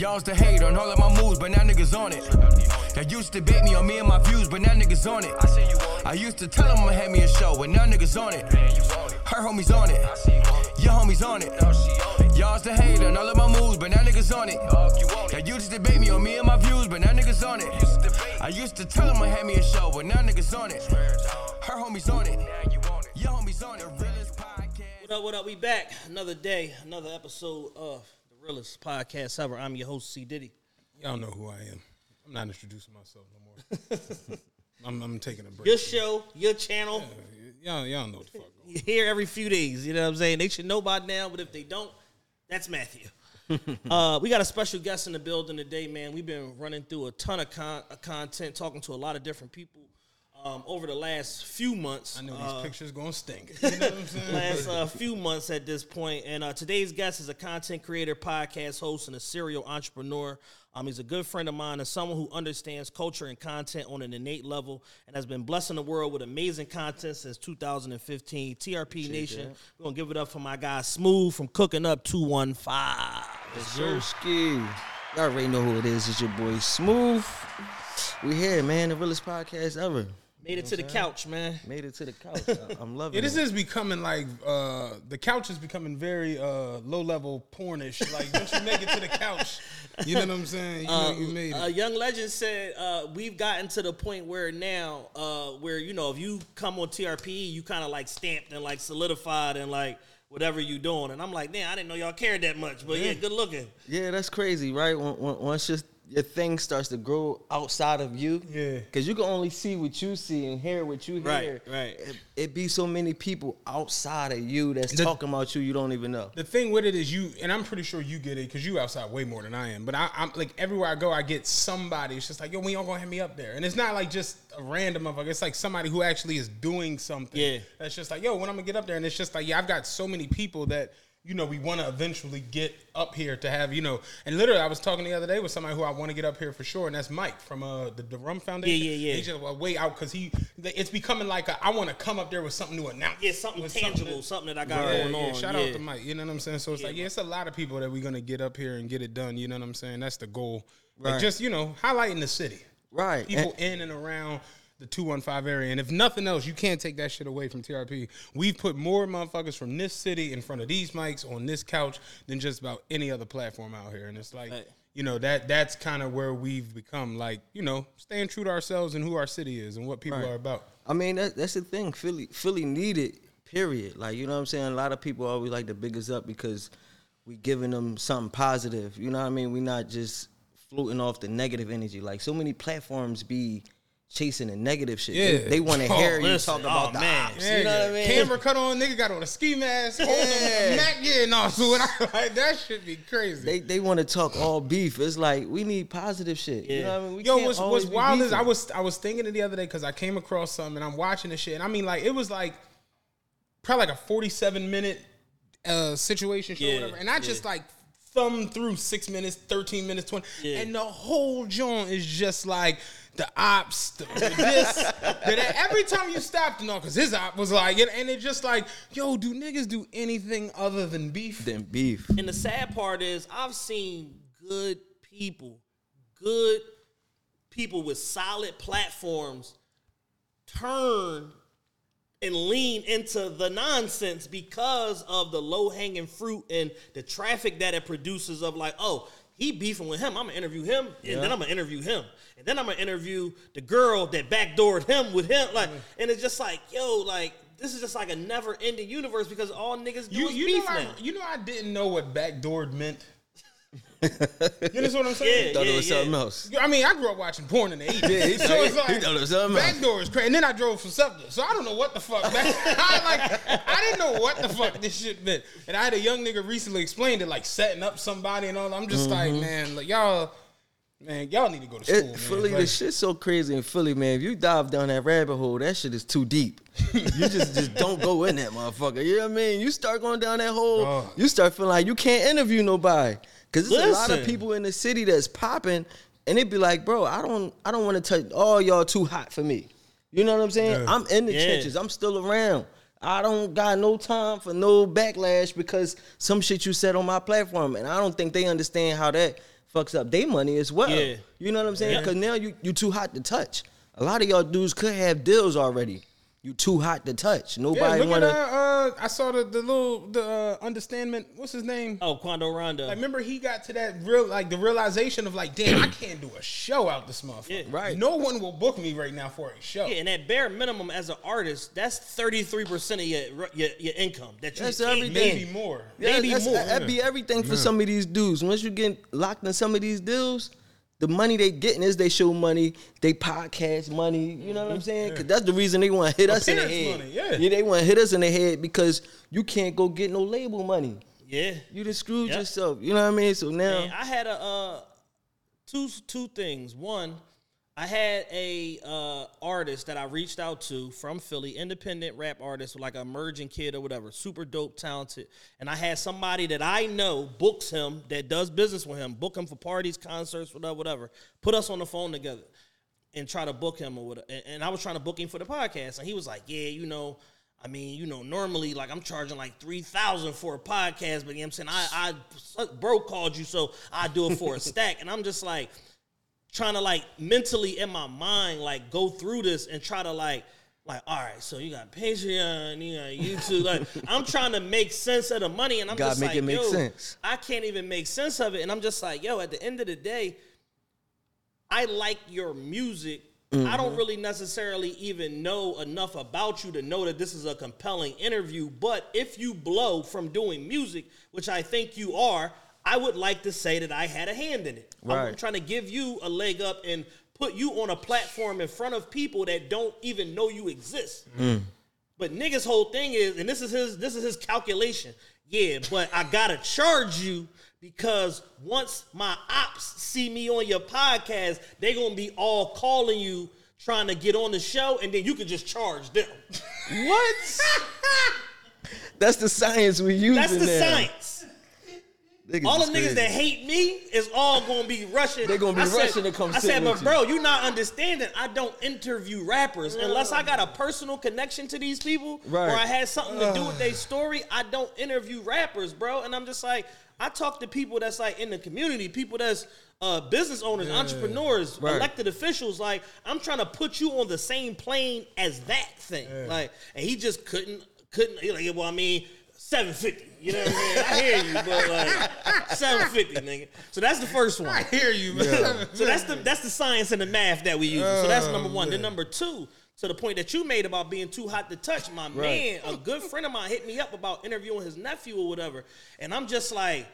Y'all used to hate on all of my moves, but now niggas on it. Y'all used to bait me on me and my views, but now niggas on it. I used to tell them I'ma me a show, but now niggas on it. Her homies on it. Your homies on it. Y'all used to hate on all of my moves, but now niggas on it. Y'all used to debate me on me and my views, but now niggas on it. I used to tell them I had me a show, but now niggas on it. Her homies on it. Your homies on it. What up, what up? We back. Another day, another episode of the realest podcast ever. I'm your host, C. Diddy. Y'all know who I am. I'm not introducing myself no more. I'm, I'm taking a break. Your show, your channel, Y'all, y'all know what the fuck. going here every few days. You know what I'm saying? They should know by now, but if they don't, that's Matthew. uh, we got a special guest in the building today, man. We've been running through a ton of con- uh, content, talking to a lot of different people um, over the last few months. I know these Uh, pictures gonna stink. You know what I'm saying? last uh, few months at this. And uh, today's guest is a content creator, podcast host, and a serial entrepreneur. Um, he's a good friend of mine and someone who understands culture and content on an innate level and has been blessing the world with amazing content since 2015. TRP Nation, we're going to give it up for my guy Smooth from Cooking Up 215. Zersky. Y'all already know who it is. It's your boy Smooth. We here, man. The realest podcast ever. Made it to the couch, man. Made it to the couch. I- I'm loving Yeah, this it. is becoming like uh, the couch is becoming very uh, low level pornish. Like once you make it to the couch, you know what I'm saying? You, know you made A it. young legend said uh, we've gotten to the point where now, uh, where you know, if you come on TRP, you kind of like stamped and like solidified and like whatever you doing. And I'm like, man, I didn't know y'all cared that much. But yeah, good looking. Yeah, that's crazy, right? When- when- Once your, your thing starts to grow outside of you. Yeah. Because you can only see what you see and hear what you Right, hear. right. It, it be so many people outside of you that's The- talking about you you don't even know. the thing with it is you, and I'm pretty sure you get it because you outside way more than I am. But I, I'm like everywhere I go, I get somebody. It's just like, yo, when y'all gonna hit me up there? And it's not like just a random motherfucker. It's like somebody who actually is doing something. Yeah. That's just like, yo, when I'm gonna get up there? And it's just like, yeah, I've got so many people that you know we want to eventually get up here to have you know. And literally, I was talking the other day with somebody who I want to get up here for sure, and that's Mike from uh the, the Rum Foundation. Yeah, yeah, yeah. He's just uh, way out because he, it's becoming like a, I want to come up there with something to announce. Yeah, something tangible, that- something, that I got yeah, going yeah, on. Shout yeah. out to Mike. You know what I'm saying? So it's like, yeah, it's a lot of people that we're gonna get up here and get it done. You know what I'm saying? That's the goal. Like Right. just you know, highlighting the city, Right. people And- in and around the 215 area. And if nothing else, you can't take that shit away from TRP. We've put more motherfuckers from this city in front of these mics on this couch than just about any other platform out here. And it's like, Right. you know, that that's kind of where we've become like, you know, staying true to ourselves and who our city is and what people Right. are about. I mean, that, that's the thing. Philly, Philly needed. Period. Like you know what I'm saying. A lot of people always like to big us up because we giving them something positive. You know what I mean. We're not just floating off the negative energy. Like so many platforms be chasing the negative shit. Yeah. They, want to Oh, hear you listen. talk about Oh, the man. ops. Yeah, you know yeah. what I mean? Camera cut on, nigga got on a ski mask, holding Yeah. Mac, yeah, and all. So when I, like, that should be crazy. They they want to talk all beef. It's like we need positive shit. You know what I mean? We Yo, what's, what's wild is. I was I was thinking it the other day because I came across something and I'm watching this shit and I mean like it was like probably like a 47 minute uh situation show Yeah, or whatever and I just like thumbed through six minutes, 13 minutes, 20 Yeah. and the whole joint is just like the ops, the, the this, the that. Every time you stopped, you know, because his op was like, and, and it's just like, yo, do niggas do anything other than beef? Then beef. And the sad part is, I've seen good people, good people with solid platforms turn and lean into the nonsense because of the low hanging fruit and the traffic that it produces of like, oh, he beefing with him. I'm gonna interview him, and then I'm gonna interview him, and then I'm gonna interview the girl that backdoored him with him. Like, mm-hmm. and it's just like, yo, like this is just like a never ending universe because all niggas do You, is you, beef know I, you know I didn't know what backdoored meant. you understand what I'm saying? Yeah, Thought yeah, it was yeah. something else. I mean, I grew up watching porn in the 80s. Yeah, he so thought- it's like, he thought it was something else. backdoor is crazy. And then I drove for SEPTA, so I don't know what the fuck. Back, I, like, I didn't know what the fuck this shit meant. And I had a young nigga recently explained it, like setting up somebody and all. I'm just like, mm-hmm. man, like, y'all, man, y'all need to go to school, It, man. Philly, Like, the shit's so crazy in Philly, man. If you dive down that rabbit hole, that shit is too deep. you just just don't go in that motherfucker. You know what I mean? You start going down that hole, Oh. you start feeling like you can't interview nobody. Cause there's a lot of people in the city that's popping, and it'd be like, bro, I don't I don't want to touch all y'all too hot for me. You know what I'm saying? Yeah. I'm in the Yeah. trenches. I'm still around. I don't got no time for no backlash because some shit you said on my platform, and I don't think they understand how that fucks up their money as well. Yeah. You know what I'm saying? Because now you you too hot to touch. A lot of y'all dudes could have deals already. You too hot to touch. Yeah, Nobody look wanna. at uh, uh, I saw the the little the uh, understandment. What's his name? Oh, Quando Rondo. Like, remember he got to that real like the realization of like, damn, I can't do a show out this motherfucker. Yeah. Right. No one will book me right now for a show. Yeah, and at bare minimum, as an artist, that's thirty three percent of your, your your income that you That's can't everything. Maybe more. Yeah, Maybe that's- more. That'd be everything for some of these dudes. Once you get locked in some of these deals, the money they getting is they show money, they podcast money. You know what I'm saying? 'Cause that's the reason they want to hit us in the head. money, yeah. they want to hit us in the head because you can't go get no label money. Yeah, You just screwed Yep. yourself. You know what I mean? So now, Man, I had a uh, two two things. One, I had a uh, artist that I reached out to from Philly, independent rap artist, like an emerging kid or whatever, super dope, talented. And I had somebody that I know books him, that does business with him, book him for parties, concerts, whatever, whatever. Put us on the phone together and try to book him or whatever. And, I was trying to book him for the podcast, and he was like, "Yeah, you know." I mean, you know, normally like I'm charging like three thousand for a podcast, but you know what I'm saying I, I bro called you, so I do it for a stack, and I'm just like trying to like mentally in my mind like go through this and try to like like all right, so you got Patreon, you got YouTube, like I'm trying to make sense of the money, and I'm Gotta just make like, it make yo, sense. I can't even make sense of it, and I'm just like, yo, at the end of the day, I like your music. I Mm-hmm. don't really necessarily even know enough about you to know that this is a compelling interview. But if you blow from doing music, which I think you are, I would like to say that I had a hand in it. I'm trying to give you a leg up and put you on a platform in front of people that don't even know you exist. Mm. But niggas' whole thing is, and this is his this is his calculation. Yeah, but I gotta charge you because once my ops see me on your podcast, they gonna be all calling you trying to get on the show, and then you can just charge them. what? That's the science we use. That's the now. science. Niggas All the niggas that hate me is all gonna be rushing. They're gonna be I said- rushing to come I said, but you." bro, you not understanding. I don't interview rappers unless I got a personal connection to these people, Right. or I had something to do with their story. I don't interview rappers, bro. And I'm just like, I talk to people that's like in the community, people that's uh, business owners, entrepreneurs, Right. elected officials. Like, I'm trying to put you on the same plane as that thing. Like, and he just couldn't, couldn't. Like, well, I mean. 750, you know what I'm saying? I hear you, but like 750, nigga. So that's the first one. I hear you, man. So that's the that's the science and the math that we use. so that's Oh, number one. Then oh, number two, to the point that you made about being too hot to touch, my man, a good friend of mine hit me up about interviewing his nephew or whatever, and I'm just like.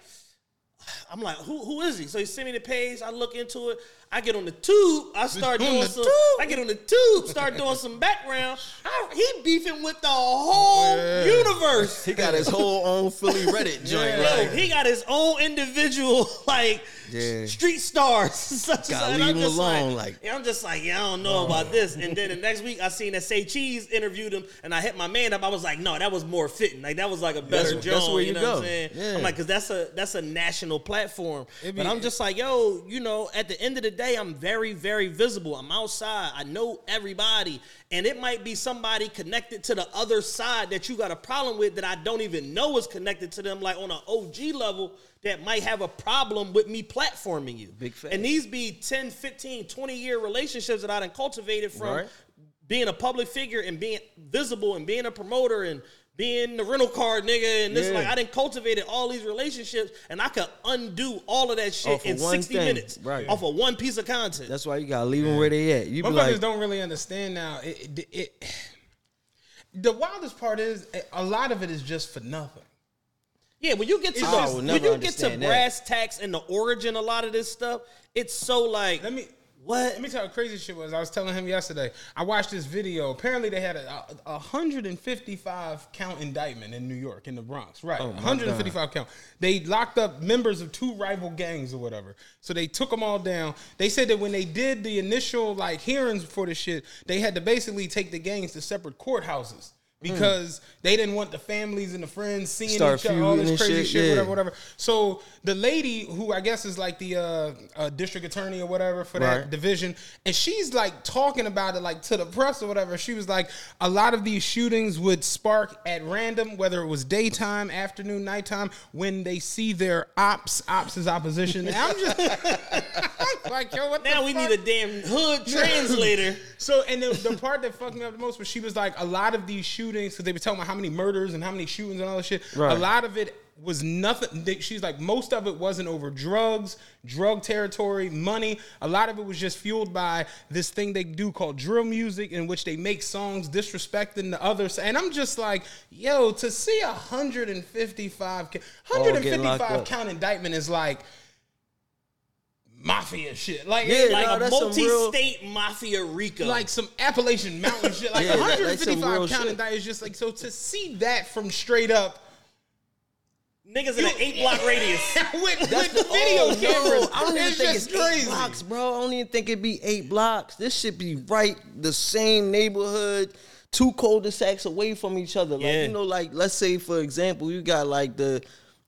I'm like, who who is he? So he sent me the page. I look into it. I get on the tube. I start doing some. tube? I get on the tube. Start doing some background. I, he beefing with the whole Yeah. universe. He got his whole own Philly Reddit joint. Yeah. Yo, Like, he got his own individual like Yeah. street stars. Such Gotta and I'm leave him alone, Like, like- yeah, I'm just like, yeah, I don't know about oh. this. And then the next week, I seen that Say Cheese interviewed him, and I hit my man up. I was like, no, that was more fitting. Like that was like a better That's- job. that's where you you know what I'm go. saying? Yeah. I'm like, cause that's a that's a national platform. It but I'm just like, yo, you know, at the end of the day, I'm very very visible. I'm outside. I know everybody, and it might be somebody connected to the other side that you got a problem with that I don't even know is connected to them, like on an OG level that might have a problem with me platforming you. Big fan. And these be 10, 15, 20 year relationships that I done cultivated from Right. being a public figure and being visible and being a promoter and being the rental car nigga and this Yeah. like I didn't cultivated all these relationships and I could undo all of that shit of in one 60 thing. minutes Right. off of one piece of content. that's why you gotta leave them where they at. You be Motherfuckers like, don't really understand now. It, it, it- the wildest part is eh, a lot of it is just for nothing. yeah, when you get to the, just- when you get to understand that. brass tacks and the origin a lot of this stuff, it's so like Let me what? Let me tell you how crazy shit was. I was telling him yesterday. I watched this video. Apparently, they had a, a 155 count indictment in New York, in the Bronx. Right, 155 count. They locked up members of two rival gangs or whatever. So they took them all down. They said that when they did the initial like hearings for the shit, they had to basically take the gangs to separate courthouses because they didn't want the families and the friends seeing Start each other, all this crazy shit, shit, yeah. whatever, whatever. So the lady who I guess is like the uh, uh, district attorney or whatever for that Right. division, and she's like talking about it like to the press or whatever. She was like, a lot of these shootings would spark at random, whether it was daytime, afternoon, nighttime, when they see their ops. Ops is opposition. And I'm just like, yo, what Now we fuck? need a damn hood translator. So, and the, the part that fucked me up the most was she was like, a lot of these shootings, because they were talking about how many murders and how many shootings and all that shit. Right. A lot of it was nothing. They, she's like, most of it wasn't over drugs, drug territory, money. A lot of it was just fueled by this thing they do called drill music, in which they make songs disrespecting the others. And I'm just like, yo, to see a 155, ca- All getting locked 155 count indictment is like mafia shit. Like, Yeah, Like no, a that's real- multi-state mafia Rico. like some Appalachian mountain shit. Like Yeah, that- that's some 155 real count shit. and that is just like so to see that from straight up niggas in an eight block radius. with, with the video oh, no, cameras. I don't even it's think it's crazy. eight blocks, bro. I don't even think it'd be eight blocks. This should be right the same neighborhood, two cul-de-sacs away from each other. Like Yeah. you know, like let's say for example, you got like the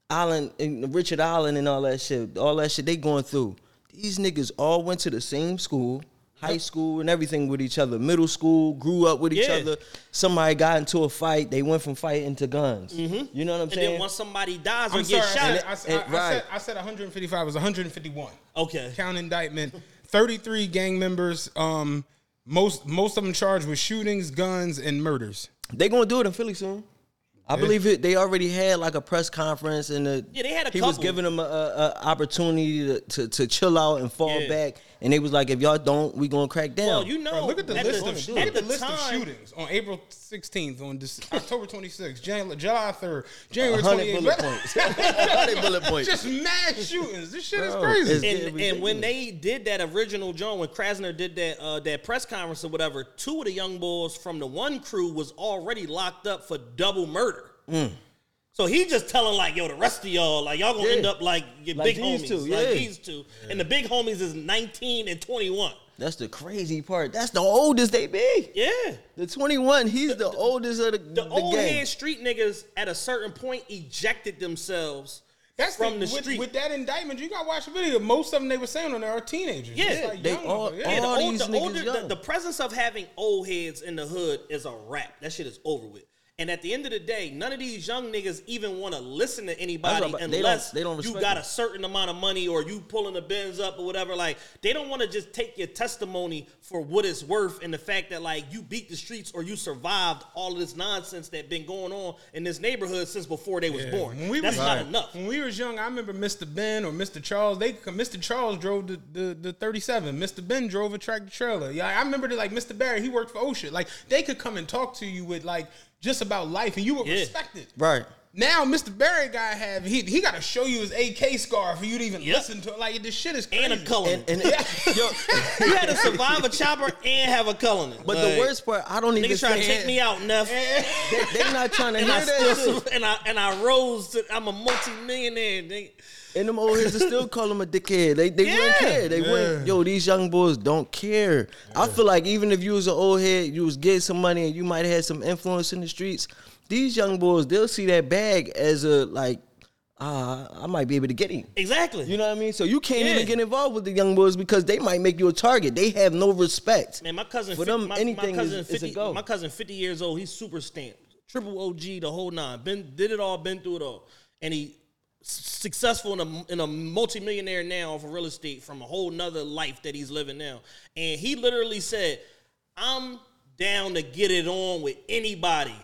Island and Richard Allen and all that shit, all that shit they going through. These niggas all went to the same school. High school and everything with each other. Middle school, grew up with each Yeah. other. Somebody got into a fight. They went from fighting to guns. You know what I'm Mm-hmm. And saying? then once somebody dies or I'm gets sorry, shot, I, said- and- I, I, right. said, I said 155 it was 151. okay. Count indictment. 33 gang members. Um, most most of them charged with shootings, guns, and murders. They gonna do it in Philly soon. I believe it. They already had like a press conference, and the, Yeah, they had a he was giving them a, a, a opportunity to, to to chill out and fall Yeah. back. And they was like, if y'all don't, we gonna crack down. Well, you know, Bro, look at the at list the, of at look at the, the list of shootings on April 16th, on this, October 26th, January, July 3rd, January 100 28th. bullet points. 100 bullet points. Just mad shootings. This shit is crazy. it's- And, and when they did that original John, when Krasner did that uh, that press conference or whatever, two of the young boys from the one crew was already locked up for double murder. Mm. So he just telling like, yo, the rest of y'all, like y'all gonna Yeah. end up like your Like big these homies, two, like these two, and the big homies is nineteen and twenty one. That's the crazy part. That's the oldest they be. Yeah, The 21, he's the, oldest of the, the, the, old gang. head street niggas at a certain point ejected themselves That's from the, with, street. With that indictment, you got to watch the video. Most of them they were saying on there are teenagers. Yeah, like they young all- motherfuckers. Yeah, yeah. the, all old, these the niggas older, the, young. the presence of having old heads in the hood is a wrap. That shit is over with. And at the end of the day, none of these young niggas even want to listen to anybody That's what I'm- they unless don't- they don't you got it. a certain amount of money or you pulling the bins up or whatever. Like they don't want to just take your testimony for what it's worth and the fact that like you beat the streets or you survived all of this nonsense that been going on in this neighborhood since before they was born. When we That's was, not enough. When we was young, I remember Mr. Ben or Mr. Charles. They Mr. Charles drove the, the, the 37. Mr. Ben drove a tractor trailer. Yeah, I remember that like Mr. Barry, he worked for OSHA. Like they could come and talk to you with like just about life, and you were Yeah. respect it. Right. Now, Mr. Barry guy have he he got to show you his AK scar for you to even Yep. listen to it. Like this shit is crazy. And a Cullinan. And, and yo, you had to survive a chopper and have a Cullinan. but Like, the worst part, I don't even Niggas trying to think take me out, Neff. they, they not trying to and hear I that still and I and I rose to I'm a multi-millionaire. nigga. And them old heads will still call him a dickhead. They they wouldn't care. They wouldn't. Yo, these young boys don't care. I feel like even if you was an old head, you was getting some money and you might have had some influence in the streets. These young boys, they'll see that bag as a like, ah, I might be able to get him. Exactly. You know what I mean? So you can't Yeah. even get involved with the young boys because they might make you a target. They have no respect. Man, my cousin, For 50, them, my, anything my cousin is- is a 50, go. My cousin, fifty years old. He's super stamped, triple OG, the whole nine. Been did it all, been through it all, and he s- successful in a in a multimillionaire now for real estate from a whole nother life that he's living now. And he literally said, "I'm down to get it on with anybody."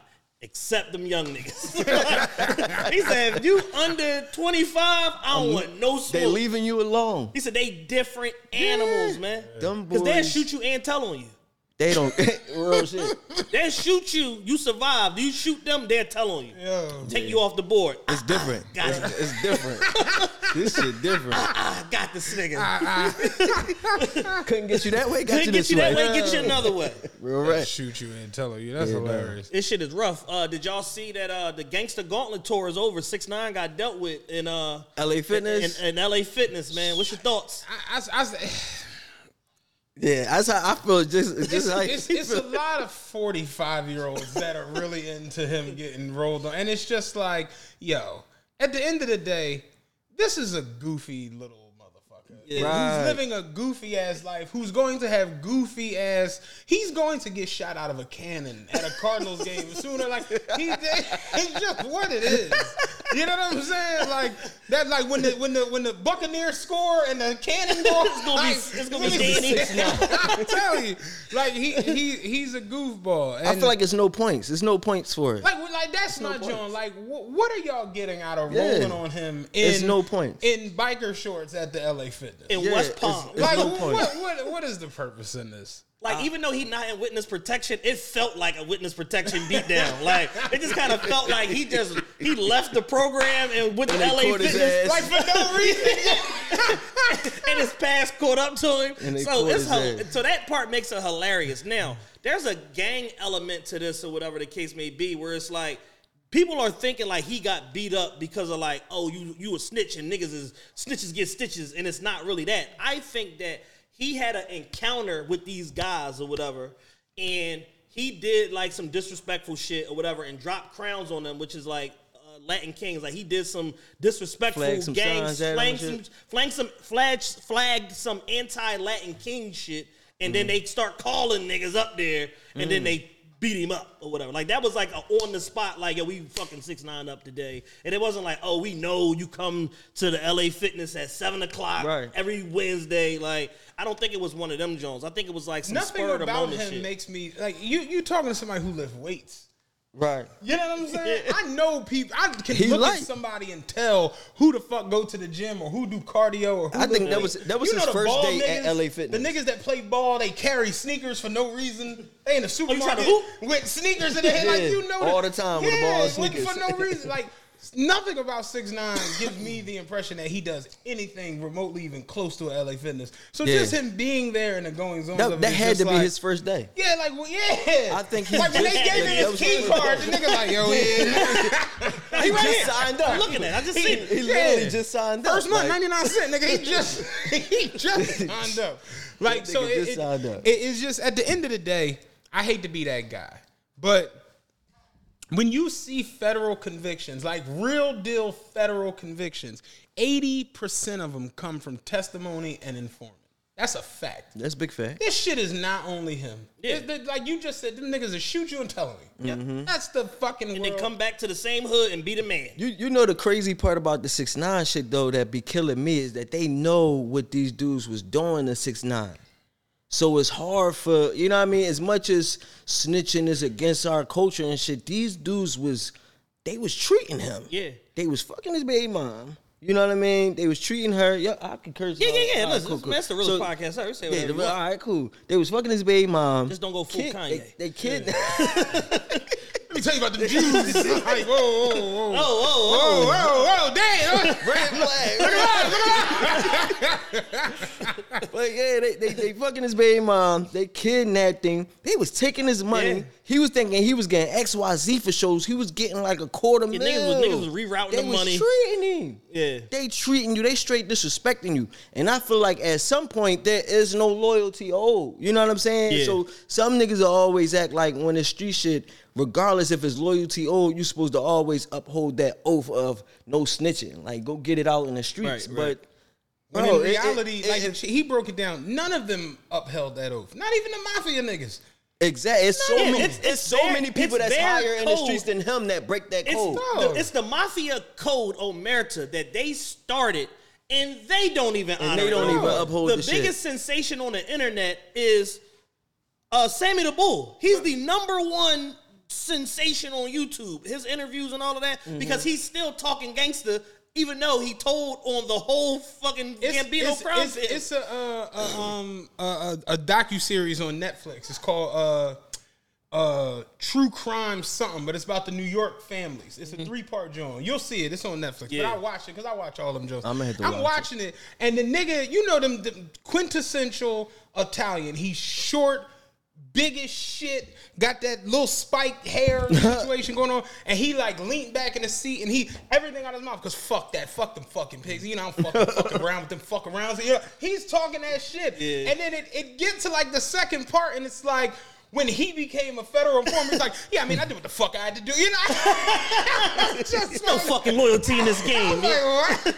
Except them young niggas. he said, if you under 25, I don't want no smoke. They leaving you alone. He said they different animals, man. Because they'll shoot you and tell on you. They don't. real shit. They'll shoot you, you survive. You shoot them, they'll tell on you. Yo. Take you off the board. It's different. Got it's, it. it's different. this shit different. I got this nigga. Couldn't get you that way. Got Couldn't you get this you that way. way, get you another way. Real right. Shoot you and tell you. That's Yeah, hilarious. This shit is rough. Uh, did y'all see that uh, the Gangster Gauntlet tour is over? Six nine got dealt with in uh LA Fitness. in, in LA Fitness, man. What's your thoughts? I, I, I, Yeah, that's how I feel. Just, just It's, like it's, it's a lot of 45 year olds that are really into him getting rolled on. And it's just like, yo, at the end of the day, this is a goofy little motherfucker. Right. Who's living a goofy ass life, who's going to have goofy ass, he's going to get shot out of a cannon at a Cardinals game sooner. Like, he, it's just what it is. You know what I'm saying? Like that, like when the when the when the Buccaneers score and the cannon goes, It's gonna be- like, it's gonna be Danny. I'm telling you, like he he he's a goofball. I feel like it's no points. There's no points for it. like like that's not John. Like what, what are y'all getting out of Yeah. rolling on him? In, It's no points. in biker shorts at the LA Fitness. in Yeah, West Palm. it's like no what, what what what is the purpose in this? Like even though he not in witness protection, it felt like a witness protection beatdown. like it just kind of felt like he just he left the program and went to LA caught his Fitness. Like for no reason. and his pass caught up to him. And So it's his hel- so that part makes it hilarious. Now there's a gang element to this or whatever the case may be, where it's like. People are thinking like he got beat up because of like, oh, you you a snitch and niggas is snitches get stitches, and it's not really that. I think that he had an encounter with these guys or whatever, and he did like some disrespectful shit or whatever, and dropped crowns on them, which is like uh, Latin Kings. Like he did some disrespectful some gangs, flagged some, flagged some, flagged, flagged some anti-Latin King shit, and then Mm. they start calling niggas up there, and then they beat him up or whatever. Like that was like a on the spot, like yo, we fucking six nine up today, and it wasn't like oh we know you come to the LA Fitness at seven o'clock Right. every Wednesday. Like I don't think it was one of them Jones. I think it was like some Nothing about him shit. makes me like you. You talking to somebody who lift weights. Right. You know what I'm saying? I know people. I can He look like- at somebody and tell who the fuck go to the gym or who do cardio or who. I think lift that was- weights. that was You his first ball day at niggas? LA Fitness. The niggas that play ball, they carry sneakers for no reason. They in the supermarket hoop? with sneakers in their hand. Like you know, all that- the time with a ball and like, sneakers. for no reason. Like nothing about six nine gives me the impression that he does anything remotely even close to a LA Fitness. So Yeah. just him being there in the goings on. That, it had to be his first day. yeah, like well, yeah. I think he like when they gave that his key card, the nigga like, yo, yeah. He right just here. signed up. I'm looking at. it. I just seen it. He literally Yeah. just signed up. First month, like- ninety nine cent, nigga. He just he just signed up. Like so, it, just it- up. it- it's just at the end of the day, I hate to be that guy, but when you see federal convictions, like real deal federal convictions, eighty percent of them come from testimony and informant. That's a fact. That's big fact. This shit is not only him. Yeah. It- it- like you just said, them niggas will shoot you and tell me. Mm-hmm. Yeah. That's the fucking And world. then come back to the same hood and be the man. You you know the crazy part about the six nine shit though that be killing me is that they know what these dudes was doing in six nine. So it's hard for you know what I mean. As much as snitching is against our culture and shit, these dudes was they was treating him. Yeah. they was fucking his baby mom. You know what I mean? They was treating her. Yeah, I can curse. Yeah, yeah, yeah. All right, Listen, cool, cool. that's the realest podcast ever. Say Yeah, whatever the, you want. all right, cool. They was fucking his baby mom. Just don't go full Kid- Kanye. They, they kid. Let me tell you about the Jews. like, whoa, whoa, whoa. Oh, oh, Whoa, whoa, whoa, damn. Red flag. Look at that! Look at that! but yeah, they, they they fucking his baby mom. They kidnapped him. They was taking his money. Yeah. He was thinking he was getting X Y Z for shows. He was getting like a quarter Yeah, mil. niggas was- niggas was rerouting they the was money. treating him. Yeah. They treating you. They straight disrespecting you. And I feel like at some point there is no loyalty Oh, You know what I'm saying? Yeah. So some niggas always act like when it's street shit, regardless if it's loyalty owed, you're supposed to always uphold that oath of no snitching. Like go get it out in the streets. Right, right. But bro, in it- it- reality, it- like it- he broke it down, none of them upheld that oath. Not even the mafia niggas. Exactly. It's so many. it's- It's, it's so their- many people it's that's higher in the streets than him that break that It's, code. No. the, it's the mafia code omerta that they started and they don't even honor they don't even uphold the the shit. biggest sensation on the internet is uh, Sammy the Bull. He's the number one sensation on YouTube. His interviews and all of that Mm-hmm. because he's still talking gangster, even though he told on the whole fucking Gambino it's, crowd. it's, it's a, uh, a um a, a, a docu series on Netflix. It's called uh uh True Crime something, but it's about the New York families. It's a three part joint. You'll see it. It's on Netflix. Yeah. But I watch it because I watch all them have to I'm watch watching it. and the nigga, you know them, them quintessential Italian. He's short, big as shit, got that little spiked hair situation going on, and he like leaned back in the seat and he everything out of his mouth because fuck that, fuck them fucking pigs. You know, I'm fucking fucking around with them fuck around. You know, he's talking that shit, Yeah. and then it, it gets to like the second part, and it's like. When he became a federal informant, he's like, "Yeah, I mean, I did what the fuck I had to do." You know, just No fucking loyalty in this game. I'm like, what?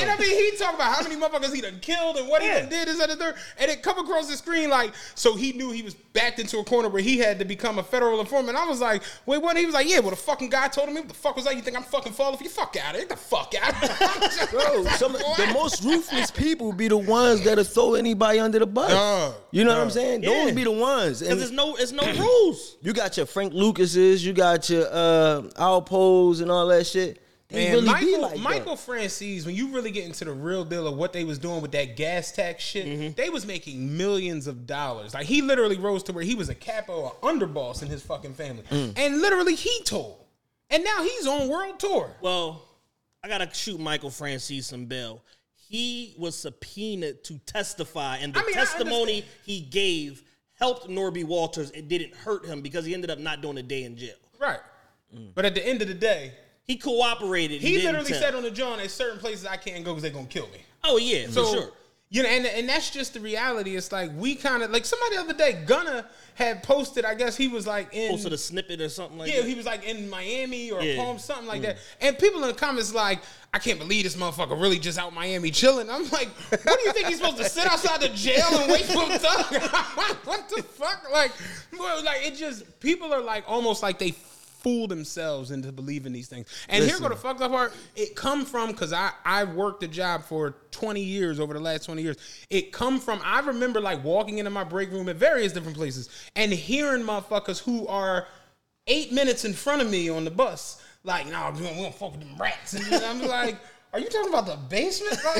and I mean, he talked about how many motherfuckers he done killed and what he done did, this, that, and the third. And it come across the screen like, so he knew he was backed into a corner where he had to become a federal informant. I was like, wait, what? He was like, yeah, well, the fucking guy told him, what the fuck was that? You think I'm fucking falling for you? Fuck out of here. Get the fuck out of Bro, some, the most ruthless people be the ones that'll throw anybody under the bus. Dog, you know what. I'm saying? Yeah. Those be the ones. Because And there's no, it's no rules. you got your Frank Lucases, you got your uh, Alpos and all that shit. They Man, really Michael, be like Michael that. Franzese, when you really get into the real deal of what they was doing with that gas tax shit, they was making millions of dollars. Like he literally rose to where he was a capo, a underboss in his fucking family, and literally he told, and now he's on world tour. Well, I gotta shoot Michael Franzese some bail. He was subpoenaed to testify, and the I mean, testimony he gave helped Norby Walters. It didn't hurt him because he ended up not doing a day in jail. Right. But at the end of the day, He cooperated. he, literally said on the John, at certain places I can't go because they're gonna kill me. "Oh yeah, for sure." You know, and and that's just the reality. It's like we kind of like somebody the other day, Gunna had posted. I guess he was like in Posted a snippet or something like Yeah, that. he was like in Miami or Yeah. Palm, something like mm. that. And people in the comments like, I can't believe this motherfucker really just out Miami chilling. I'm like, what do you think he's supposed to sit outside the jail and wait for to? what the fuck? Like, boy, like it just people are like almost like they fool themselves into believing these things. And here go the fucked up part. It come from because I I worked a job for 20 years over the last 20 years. It come from I remember like walking into my break room at various different places and hearing motherfuckers who are eight minutes in front of me on the bus. Like, we don't, we don't fuck with them rats. And I'm like, are you talking about the basement? Like,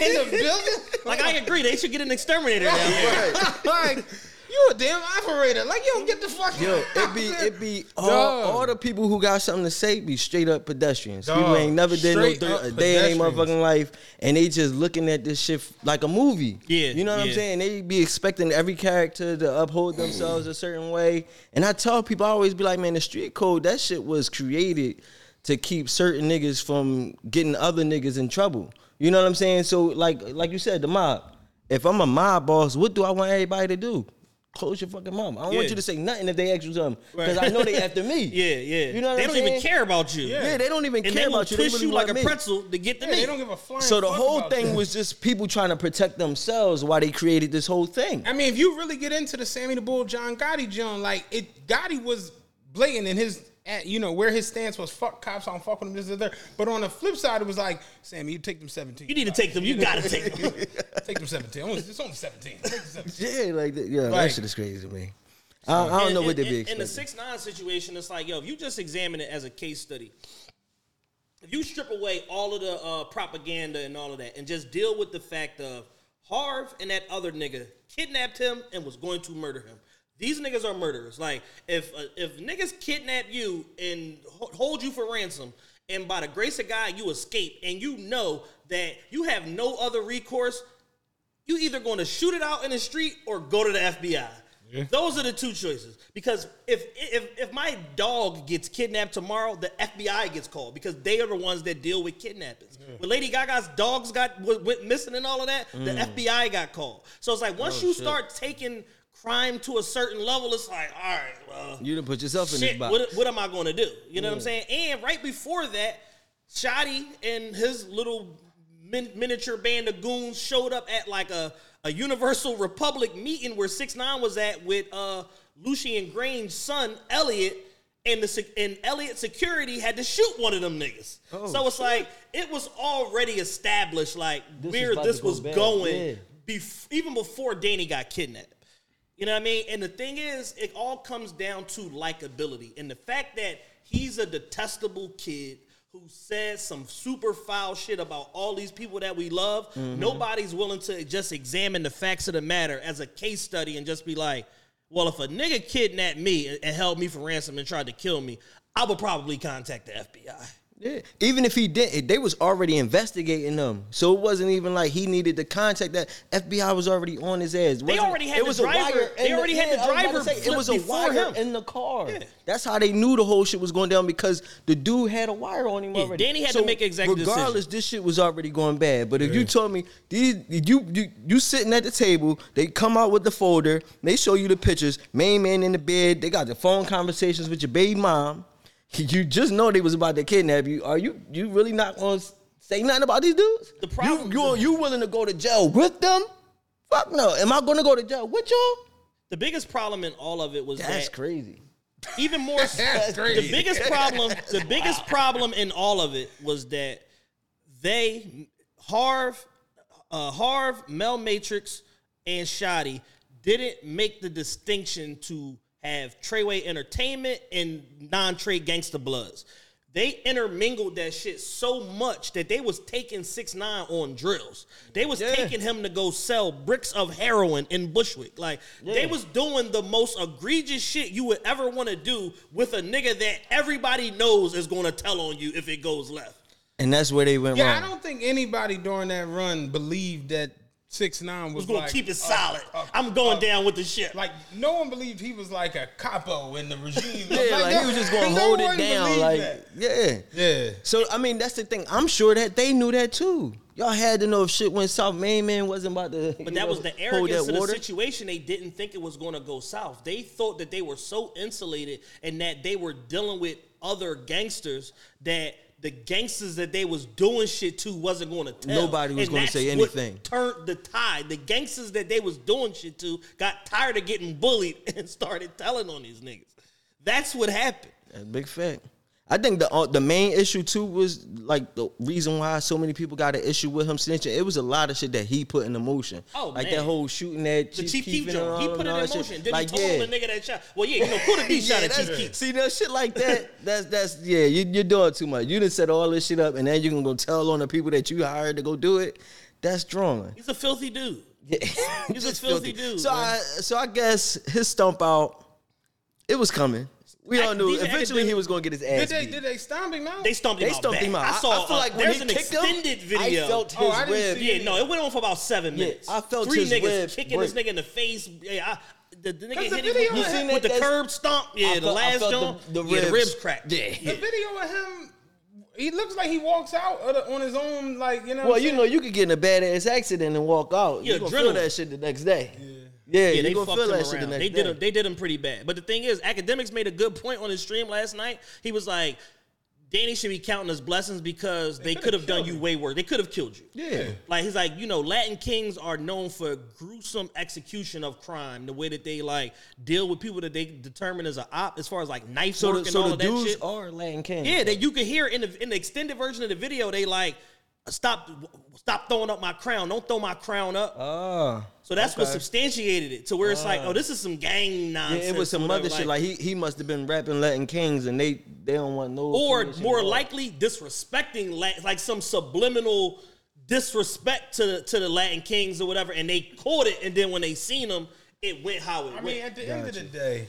in the building? like I agree, they should get an exterminator down there. like, you a damn operator. Like, you don't get the fuck Yo, it be it be all, all the people who got something to say be straight up pedestrians. Dog, People ain't never did no straight up a day in their motherfucking life, and they just looking at this shit like a movie. Yeah, you know what I'm saying? They be expecting every character to uphold themselves a certain way, and I tell people I always be like, man, the street code that shit was created to keep certain niggas from getting other niggas in trouble. You know what I'm saying? So like like you said, the mob. If I'm a mob boss, what do I want everybody to do? Close your fucking mouth. I don't want you to say nothing if they ask you something because Right. I know they after me. Yeah, yeah. You know what they I'm don't saying? even care about you. Yeah, they don't even and care about you. They really you like a me. pretzel to get the Yeah, meat. they don't give a flying So the whole thing that. was just people trying to protect themselves while they created this whole thing. I mean, if you really get into the Sammy the Bull, John Gotti, John, like it, Gotti was blatant in his, at, you know, where his stance was fuck cops, I don't fuck with them, this and that. But on the flip side, it was like, Sammy, you take them 17. you need to take them. You gotta take them. Take them 17. It's only 17. Take them 17. Yeah, like that, yeah, that Like- shit is crazy to me. I, I don't And- know what and- they be and- In the six nine situation, it's like, yo, if you just examine it as a case study, if you strip away all of the uh, propaganda and all of that, and just deal with the fact of Harv and that other nigga kidnapped him and was going to murder him. These niggas are murderers. Like if uh, if niggas kidnap you and ho- hold you for ransom, and by the grace of God you escape, and you know that you have no other recourse, you either going to shoot it out in the street or go to the FBI. Those are the two choices. Because if if if my dog gets kidnapped tomorrow, the FBI gets called because they are the ones that deal with kidnappings. When Lady Gaga's dogs got went went missing and all of that, the FBI got called. So it's like once you start taking crime to a certain level, it's like, all right, well, You didn't put yourself in this shit, box. what, what am I going to do? You know what I'm saying? And right before that, Shotti and his little min- miniature band of goons showed up at like a, a Universal Republic meeting where Six Nine was at with uh, Lucian Grainge's son Elliot, and the and Elliot security had to shoot one of them niggas. so it's like it was already established like This where this go was going yeah. bef- even before Danny got kidnapped. You know what I mean? And the thing is, it all comes down to likability. And the fact that he's a detestable kid who says some super foul shit about all these people that we love, Mm-hmm. nobody's willing to just examine the facts of the matter as a case study and just be like, well, if a nigga kidnapped me and- and held me for ransom and tried to kill me, I would probably contact the FBI. Yeah. Even if he didn't, they was already investigating them, so it wasn't even like he needed to contact that FBI was already on his ass. They already had it the was a driver- wire they in already had the yeah, I was about to driver say, It was a wire him. in the car. Yeah. That's how they knew the whole shit was going down because the dude had a wire on him Yeah, already. Danny had to make an executive Regardless, this shit was already going bad. But if you told me these, you you you sitting at the table, they come out with the folder, they show you the pictures, main man in the bed, they got the phone conversations with your baby mom. You just know they was about to kidnap you. Are you you really not to say nothing about these dudes? The problem- you you you willing to go to jail with them? Fuck no. Am I going to go to jail with y'all? The biggest problem in all of it was That's that crazy. even more That's crazy. the biggest problem the biggest problem in all of it was that they Harv uh, Harv Mel Matrix and Shotti didn't make the distinction to have Treyway Entertainment and Nine Trey Gangsta Bloods. They intermingled that shit so much that they was taking six nine on drills. They was Yeah. taking him to go sell bricks of heroin in Bushwick. Like they was doing the most egregious shit you would ever want to do with a nigga that everybody knows is going to tell on you if it goes left. And that's where they went Yeah, I don't think anybody during that run believed that six nine was Was going to like keep it a- solid. I'm going a- down with the shit. Like no one believed he was like a capo in the regime. Yeah, like, he was just gonna no hold one it down. Like, that. yeah. yeah. So I mean, that's the thing. I'm sure that they knew that too. Y'all had to know if shit went south. Main man wasn't about to. But that was the arrogance of the water. situation. They didn't think it was going to go south. They thought that they were so insulated and that they were dealing with other gangsters that the gangsters that they was doing shit to wasn't going to tell. Nobody was gonna say anything. Turned the tide. The gangsters that they was doing shit to got tired of getting bullied and started telling on these niggas. That's what happened. That's a big fact. I think the uh, the main issue too was like the reason why so many people got an issue with him snitching. It was a lot of shit that he put into motion. Oh, like man. that whole shooting that The Chief Keef joint, he put it in shit. motion. Then Like he told yeah. the nigga that shot. Well, yeah, you know, Kooda B shot Yeah, at Chief Keef. See that shit like that? That's that's yeah. You, you're doing too much. You done set all this shit up, and then you gonna go tell on the people that you hired to go do it. That's drawing. He's a filthy dude. Yeah. He's a Just filthy dude, So man. I so I guess his stump out. It was coming. We all knew these eventually he was gonna get his Did ass they beat. did they stomp him out? They stumped him They out. stumped bad. him out. I saw. I feel like uh, when there's he an kicked him, extended video. I felt Oh, I didn't rib. see Yeah, no, it went on for about seven Yeah, minutes. I felt three his niggas rib kicking this nigga in the face. Yeah, I, the, the nigga the hit him video with, the, seen with that- the curb stomp. Yeah, I the felt- last jump. the- the yeah, the ribs. ribs cracked. the Yeah. video of him, he looks like he walks out on his own, like you know. Well, what I'm you know, you could get in a badass accident and walk out. Yeah, you gonna feel that shit the next day. Yeah, Yeah, you they gonna fucked feel him that the around. next They day. did him. They did him pretty bad. But the thing is, Akademiks made a good point on his stream last night. He was like, Danny should be counting his blessings because they, could have done you way worse. They could have killed you. yeah. Like he's like, you know, Latin kings are known for gruesome execution of crime. The way that they like deal with people that they determine as a op, as far as like knife So work the, and so all the of that dudes shit. are Latin kings. Yeah, that you can hear in the in the extended version of the video. They like stop stop throwing up my crown. Don't throw my crown up. Ah. so that's what substantiated it to where it's like, oh, this is some gang Yeah, nonsense. it was some or whatever, other shit. Like he he must have been rapping Latin kings, and they they don't want no. or more at likely disrespecting La- like some subliminal disrespect to the, to the Latin kings or whatever, and they caught it, and then when they seen them, it went how it I went. mean, at the end of the day,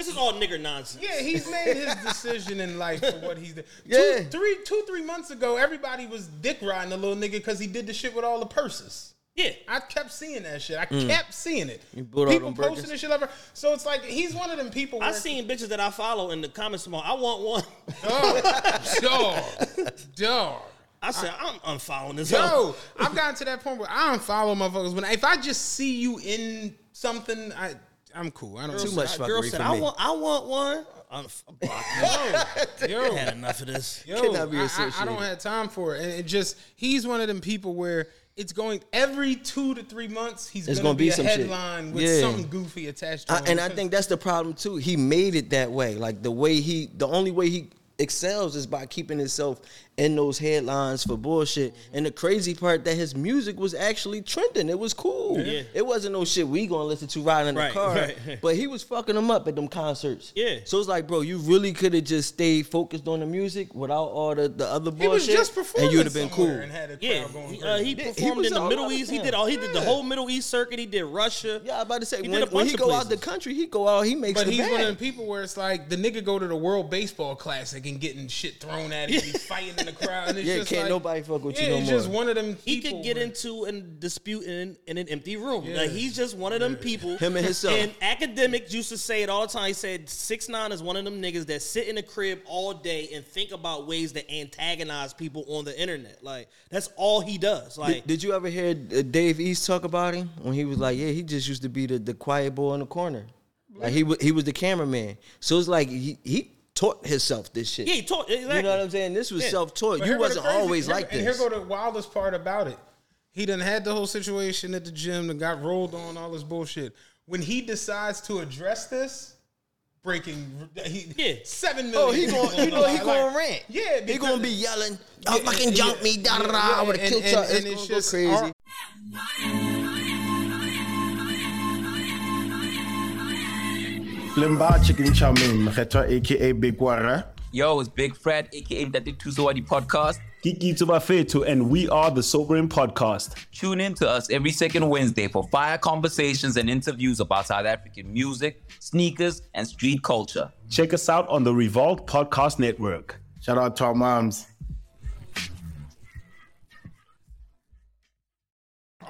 this is all nigger nonsense. yeah, he's made his decision in life for what he's done. Yeah. Two, three, two, three months ago, everybody was dick riding the little nigga because he did the shit with all the purses. yeah. I kept seeing that shit. I kept seeing it. Mm. You bought all People them posting burgers? this shit ever. So it's like he's one of them people. I where- seen bitches that I follow in the comments tomorrow. I want one. Oh, dog, dog. I said I'm unfollowing this. hoe. Yo, I've gotten to that point where I don't follow motherfuckers. When if I just see you in something, I I'm cool. I don't Too much Uh, girl said I me. want I want one. I'm, blocking. Yo, I had enough of this. Yo, Cannot be I- I, I, don't have time for it. And it just he's one of them people where it's going every two to three months. He's gonna, gonna be, be a some shit. headline with Yeah. something goofy attached to I, him. and I think that's the problem too. He made it that way. Like the way he, the only way he excels is by keeping himself in those headlines for bullshit. And the crazy part that his music was actually trending. It was cool. Yeah. It wasn't no shit we gonna listen to riding in the Right, car. right. But he was fucking them up at them concerts. Yeah. So it's like, bro, you really could have just stayed focused on the music without all the, the other bullshit. He was just performing and you'd have been cool. and had a Yeah, going he, uh, he crazy. Yeah, he performed was in the Middle over East. He did all. He did the whole Middle East circuit. He did Russia. Yeah, I'm about to say He did when, a when he bunch of go out the country, he go out, he makes But the he's bag. one of the people where it's like the nigga go to the World Baseball Classic and getting shit thrown at him, he's fighting in the crowd. And it's Yeah, just can't like, nobody fuck with you yeah, no he's more. just one of them. He people could get where- into a dispute in, in an empty room. Yeah. Like he's just one of them people. Him and himself. And Akademiks used to say it all the time. He said six nine is one of them niggas that sit in the crib all day and think about ways to antagonize people on the internet. Like that's all he does. Like Did, did you ever hear uh, Dave East talk about him when he was like, yeah, he just used to be the, the quiet boy in the corner, like he wa- he was the cameraman. So it's like he, he taught himself this shit. yeah, he taught exactly. You know what I'm saying? This was Yeah. self taught. You here go the wasn't crazy- always here- like And this. here go the wildest part about it. He done had the whole situation at the gym and got rolled on all this bullshit. When he decides to address this, breaking he Yeah. seven million. Oh, he going, you know, he going to rant. Yeah, he going to be yelling, "Y'all Yeah, fucking yeah, jump me, da da da!" I would have and- killed and- y'all. and It's it's gonna go just crazy. our- Limba Chicken Chow Mein, Mkhetwa aka Big Wara. Yo, it's Big Fred, aka Daddy Tuzawadi Podcast. Kiki Tubafetu, and we are the Sobering Podcast. Tune in to us every second Wednesday for fire conversations and interviews about South African music, sneakers, and street culture. Check us out on the Revolt Podcast Network. Shout out to our moms.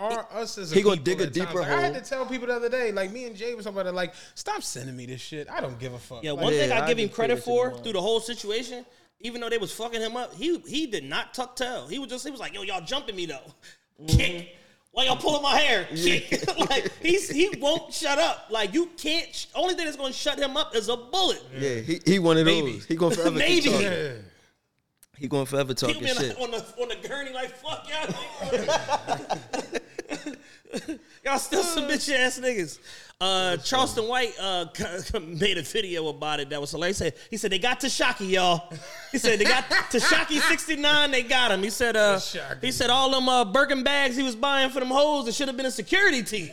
Are us as a He gonna dig a at times. deeper Like, I had to tell people the other day, like me and Jay was talking about it, like, stop sending me this shit. I don't give a fuck. Yeah, Like, one Yeah, thing I I give him credit for it through the whole situation, even though they was fucking him up, he he did not tuck tail. He was just he was like, "Yo, y'all jumping me though." Mm-hmm. Kick. Why y'all pulling my hair? Kick. like he's he won't shut up. Like you can't. sh- Only thing that's gonna shut him up is a bullet. Yeah, he he one of Maybe. those. He gonna forever Maybe. yeah. He going forever talking be shit. the, on the on the gurney like fuck y'all. y'all still some bitch ass niggas. Uh, Charleston White uh, made a video about it that was hilarious. He said, he said they got Tekashi, y'all. He said they got Tekashi 69, they got him. He said uh, Tekashi. he said all them uh, Birkin bags he was buying for them hoes, it should have been a security team.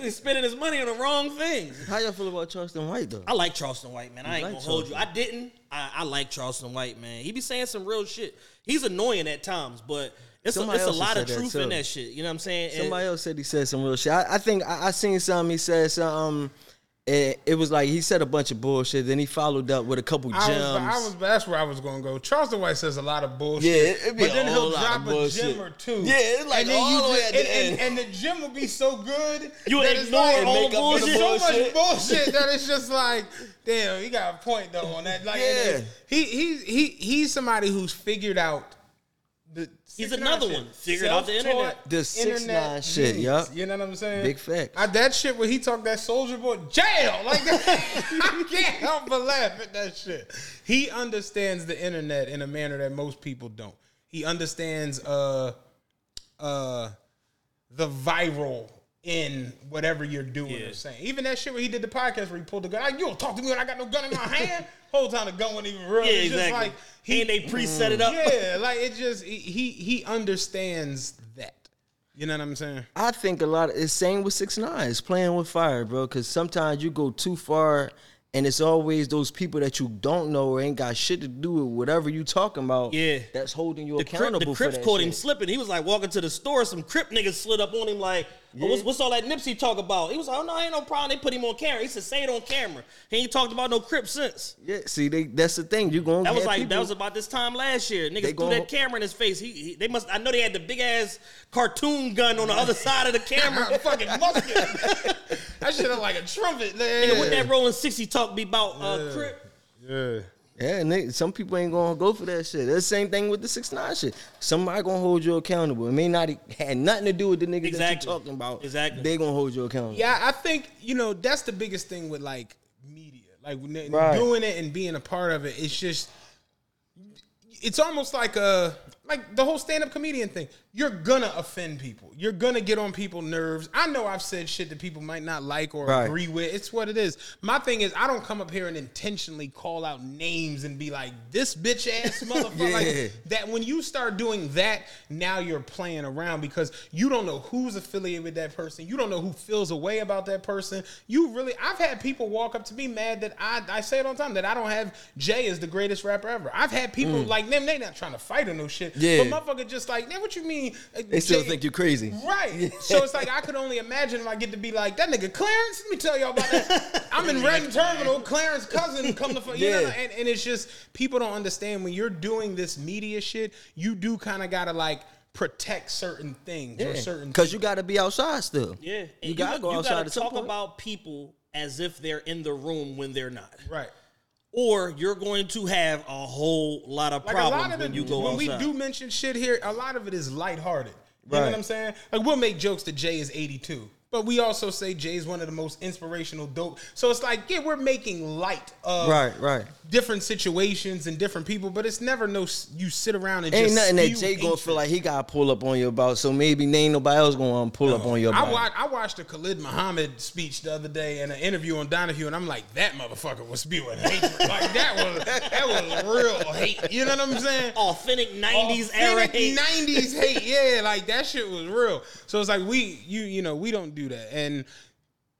He's spending his money on the wrong things. How y'all feel about Charleston White though? I like Charleston White, man. I ain't like gonna hold you. I didn't. I, I like Charleston White, man. He be saying some real shit. He's annoying at times, but it's a, it's a lot of said that, truth in that shit. You know what I'm saying? And- Somebody else said he said some real shit. I, I think I, I seen something. He said something. Um, it, it was like he said a bunch of bullshit. Then he followed up with a couple gems. I was, I was, that's where I was going to go. Charleston White says a lot of bullshit. Yeah, it- it be but a then whole he'll lot drop of a bullshit. gem or two. Yeah, it's like and then all you the way just, at the and, and- end. and the gym will be so good. You that it's ignore like, all and the make up for bullshit. So much bullshit that it's just like, damn, he got a point though on that. Like, Yeah. then he he he he's somebody who's figured out. The He's another one. Figured out the internet. The 6ix9ine internet shit, genius. yup. You know what I'm saying? Big facts. I, that shit when he talked that Soulja Boy jail like that, I can't help but laugh at that shit. He understands the internet in a manner that most people don't. He understands uh uh the viral in whatever you're doing Yeah. or saying. Even that shit where he did the podcast where he pulled the gun. Like, you don't talk to me when I got no gun in my hand. Whole time the gun wasn't even real. yeah, it's exactly. just like he and they preset it up. yeah, like it just he he, he understands that. You know what I'm saying? I think a lot of it's same with six nine. It's playing with fire, bro. Because sometimes you go too far, and it's always those people that you don't know or ain't got shit to do with whatever you talking about. Yeah. that's holding you The, Crip, accountable the for Crips caught shit. him slipping. He was like walking to the store. Some Crip niggas slid up on him like, oh, what's, what's all that Nipsey talk about? He was like, oh, no, ain't no problem. They put him on camera. He said, say it on camera. He ain't talked about no Crip since. Yeah, see, they, that's the thing. You going That was like that was about this time last year. Niggas They threw gon- that camera in his face. He, he they must. I know they had the big ass cartoon gun on the other side of the camera. fucking musket. that shit look like a trumpet. Nigga, what that rolling sixty talk be about? Uh, Crip. Yeah. Yeah, and they, some people ain't gonna go for that shit. That's the same thing with the six nine shit. Somebody gonna hold you accountable. It may not had nothing to do with the niggas that Exactly. you talking about. Exactly. They gonna hold you accountable. Yeah, I think you know that's the biggest thing with like media, like Right. doing it and being a part of it. It's just, it's almost like a like the whole stand up comedian thing. You're gonna offend people. You're gonna get on people's nerves. I know I've said shit that people might not like or Right. agree with. It's what it is. My thing is, I don't come up here and intentionally call out names and be like, "This bitch ass motherfucker." Yeah. Like that. When you start doing that, now you're playing around because you don't know who's affiliated with that person. You don't know who feels a way about that person. You really. I've had people walk up to me mad that I. I say it all the time that I don't have Jay as the greatest rapper ever. I've had people like them. They not trying to fight or no shit. Mm. Yeah. But motherfucker just like, man, what you mean? Uh, They still Jay- think you're crazy. Right. So it's like I could only imagine if I get to be like that nigga Clarence. Let me tell y'all about that. I'm in Reading Terminal. Clarence cousin come to fu- you know, Yeah. and, and it's just people don't understand when you're doing this media shit. You do kind of gotta like protect certain things or certain. Because you got to be outside still. Yeah, And You gotta go you outside gotta talk point. about people as if they're in the room when they're not, right. Or you're going to have a whole lot of Like problems lot of the, when you go when outside. we do mention shit here, a lot of it is lighthearted. You know what I'm saying? Like we'll make jokes that Jay is 82. But we also say Jay is one of the most inspirational dope. So it's like, yeah, we're making light of Right, right. different situations and different people, but it's never no you sit around and Ain't just nothing that Jay gonna feel like he got to pull up on you about. So maybe ain't nobody else gonna um, pull up on you I watched, I watched a Khalid Muhammad speech the other day and an interview on Donahue, and I'm like, that motherfucker was spewing hatred. like that was that was real hate. You know what I'm saying? authentic '90s era hate. 90s hate. Yeah, like that shit was real. So it's like we you you know we don't do that, and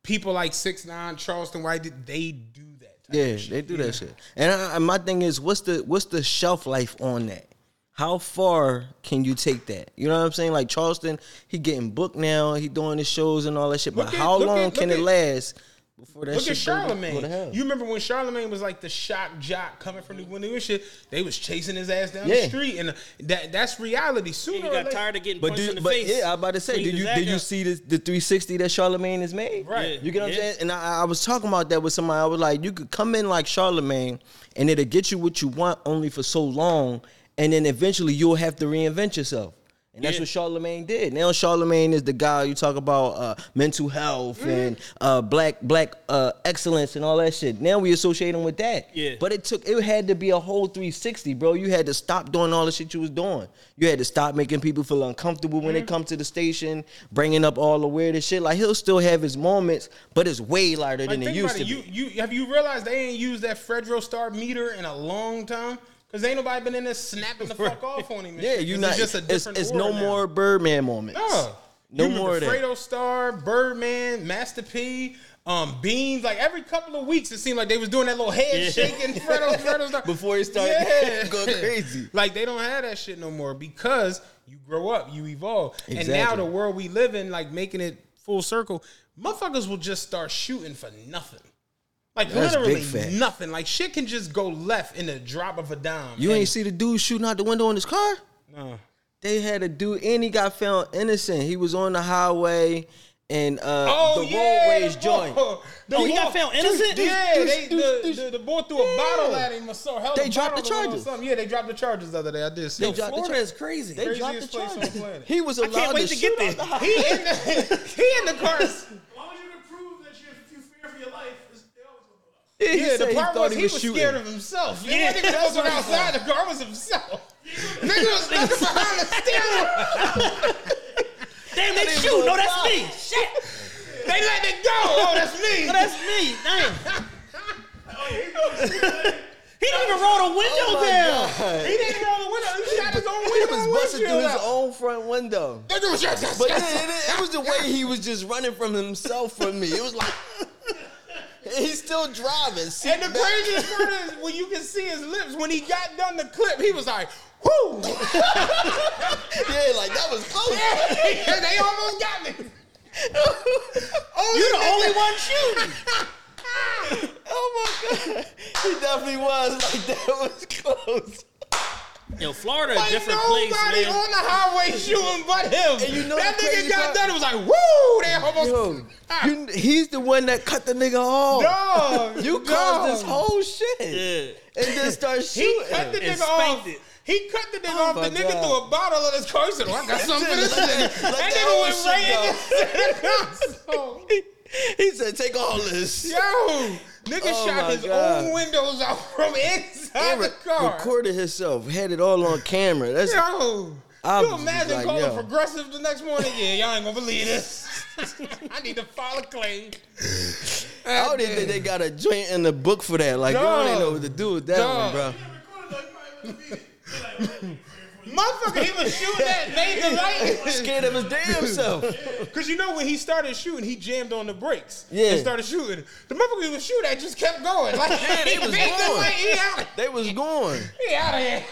people like Six Nine, Charleston White, they do that. Yeah, shit. they do that shit. And I, my thing is, what's the what's the shelf life on that? How far can you take that? You know what I'm saying? Like Charleston, he getting booked now. He doing his shows and all that shit. But Look at- how long at- can look it last before that Look shit at Charlemagne. go to hell? You remember when Charlemagne was like the shock jock coming from the when they was shit? They was chasing his ass down the street, and uh, that that's reality. Sooner He or got later, tired of getting But, punched do, in the but face. yeah, I about to say, cleaned did you did you see the, the 360 that Charlemagne has made? Right. You get what Yeah. I'm saying? And I, I was talking about that with somebody. I was like, you could come in like Charlemagne, and it'll get you what you want only for so long, and then eventually you'll have to reinvent yourself. And that's Yeah. what Charlemagne did. Now Charlemagne is the guy you talk about uh, mental health Mm-hmm. and uh, black black uh, excellence and all that shit. Now we associate him with that. Yeah. But it took it had to be a whole 360, bro. You had to stop doing all the shit you was doing. You had to stop making people feel uncomfortable when Mm-hmm. they come to the station, bringing up all the weirdest shit. Like he'll still have his moments, but it's way lighter like, than it used to it. be. You you have you realized they ain't used that Fredro Starr meter in a long time? Because ain't nobody been in there snapping the fuck off on him. yeah, shit, you 'cause not. It's just a It's, different it's no now. more Birdman moments. No, no you more of that. Fredro Starr, Birdman, Master P, um, Beans. Like every couple of weeks, it seemed like they was doing that little head Yeah. shaking. Fredo, Fredro Starr Before he started Yeah. going crazy. Like they don't have that shit no more because you grow up, you evolve, and now the world we live in, like making it full circle, motherfuckers will just start shooting for nothing. Like That's literally big fact. nothing. Like shit can just go left in the drop of a dime. You ain't see the dude shooting out the window in his car? No. They had a dude, and he got found innocent. He was on the highway, and uh, Oh the yeah, road rage the joint. boy- the Oh, he got found innocent? Yeah, Deuce, they, deuce, the, the, the boy threw a bottle at him or so. Held They a dropped bottle the on him or charges. something. Yeah, they dropped the charges the other day. I did. see. They dropped the Florida char- is crazy. They dropped the Craziest place on the charges. He was I allowed can't wait to shoot get out the there. house. he in the he in the car. As long as you can prove that you, you fear for your life, it's, they always gonna go up. Yeah, he Yeah, the part thought was he was, shooting. scared of himself. Yeah, Yeah, nigga wasn't he outside the car. Was himself. nigga was looking behind the steering. Damn, they shoot. No, that's me. Shit. They let it go. Oh, that's me. No, that's me. Damn. Oh, he. He didn't even roll the window Oh down. God. he didn't roll the window. He shot his own window. He was busting through his own front window. But yeah, it, it was the way he was just running from himself from me. It was like he's still driving. And the back. craziest part is when you can see his lips when he got done the clip, he was like, "Whoo!" yeah, like that was close. Yeah, they almost got me. oh, You're the only one shooting. Oh my god, he definitely was like that was close. Yo, Florida a Like different nobody place, man. on the highway shooting but him. And you know that nigga got part- done. It was like, "Woo!" They almost. Yo, Ah. you, he's the one that cut the nigga off. Dog, you dog. caused this whole shit, Yeah. and then start shooting. He cut the And nigga off. it. He cut the nigga Oh off. The my nigga God. threw a bottle in his car. He said, "Oh, I got something for this Let nigga." that That nigga went shit right into the he said, "Take all this." Yo, nigga Oh shot his God. own windows out from inside And the car. recorded himself, had it all on camera. That's Yo, I You was just imagine like, calling yo. progressive the next morning? Yeah, y'all ain't gonna believe this. I need to file a claim. I don't even think they got a joint in the book for that. Like, y'all ain't know what to do with that Dog. one, bro. Yeah, recorded though. You probably wouldn't be. They like, Motherfucker, he was shooting at Nathan Light. Scared of his damn self. Cause you know when he started shooting, he jammed on the brakes. Yeah. And started shooting. The motherfucker he was shooting at just kept going. Like Yeah, they was going. Light, he out, They was going. he out of here.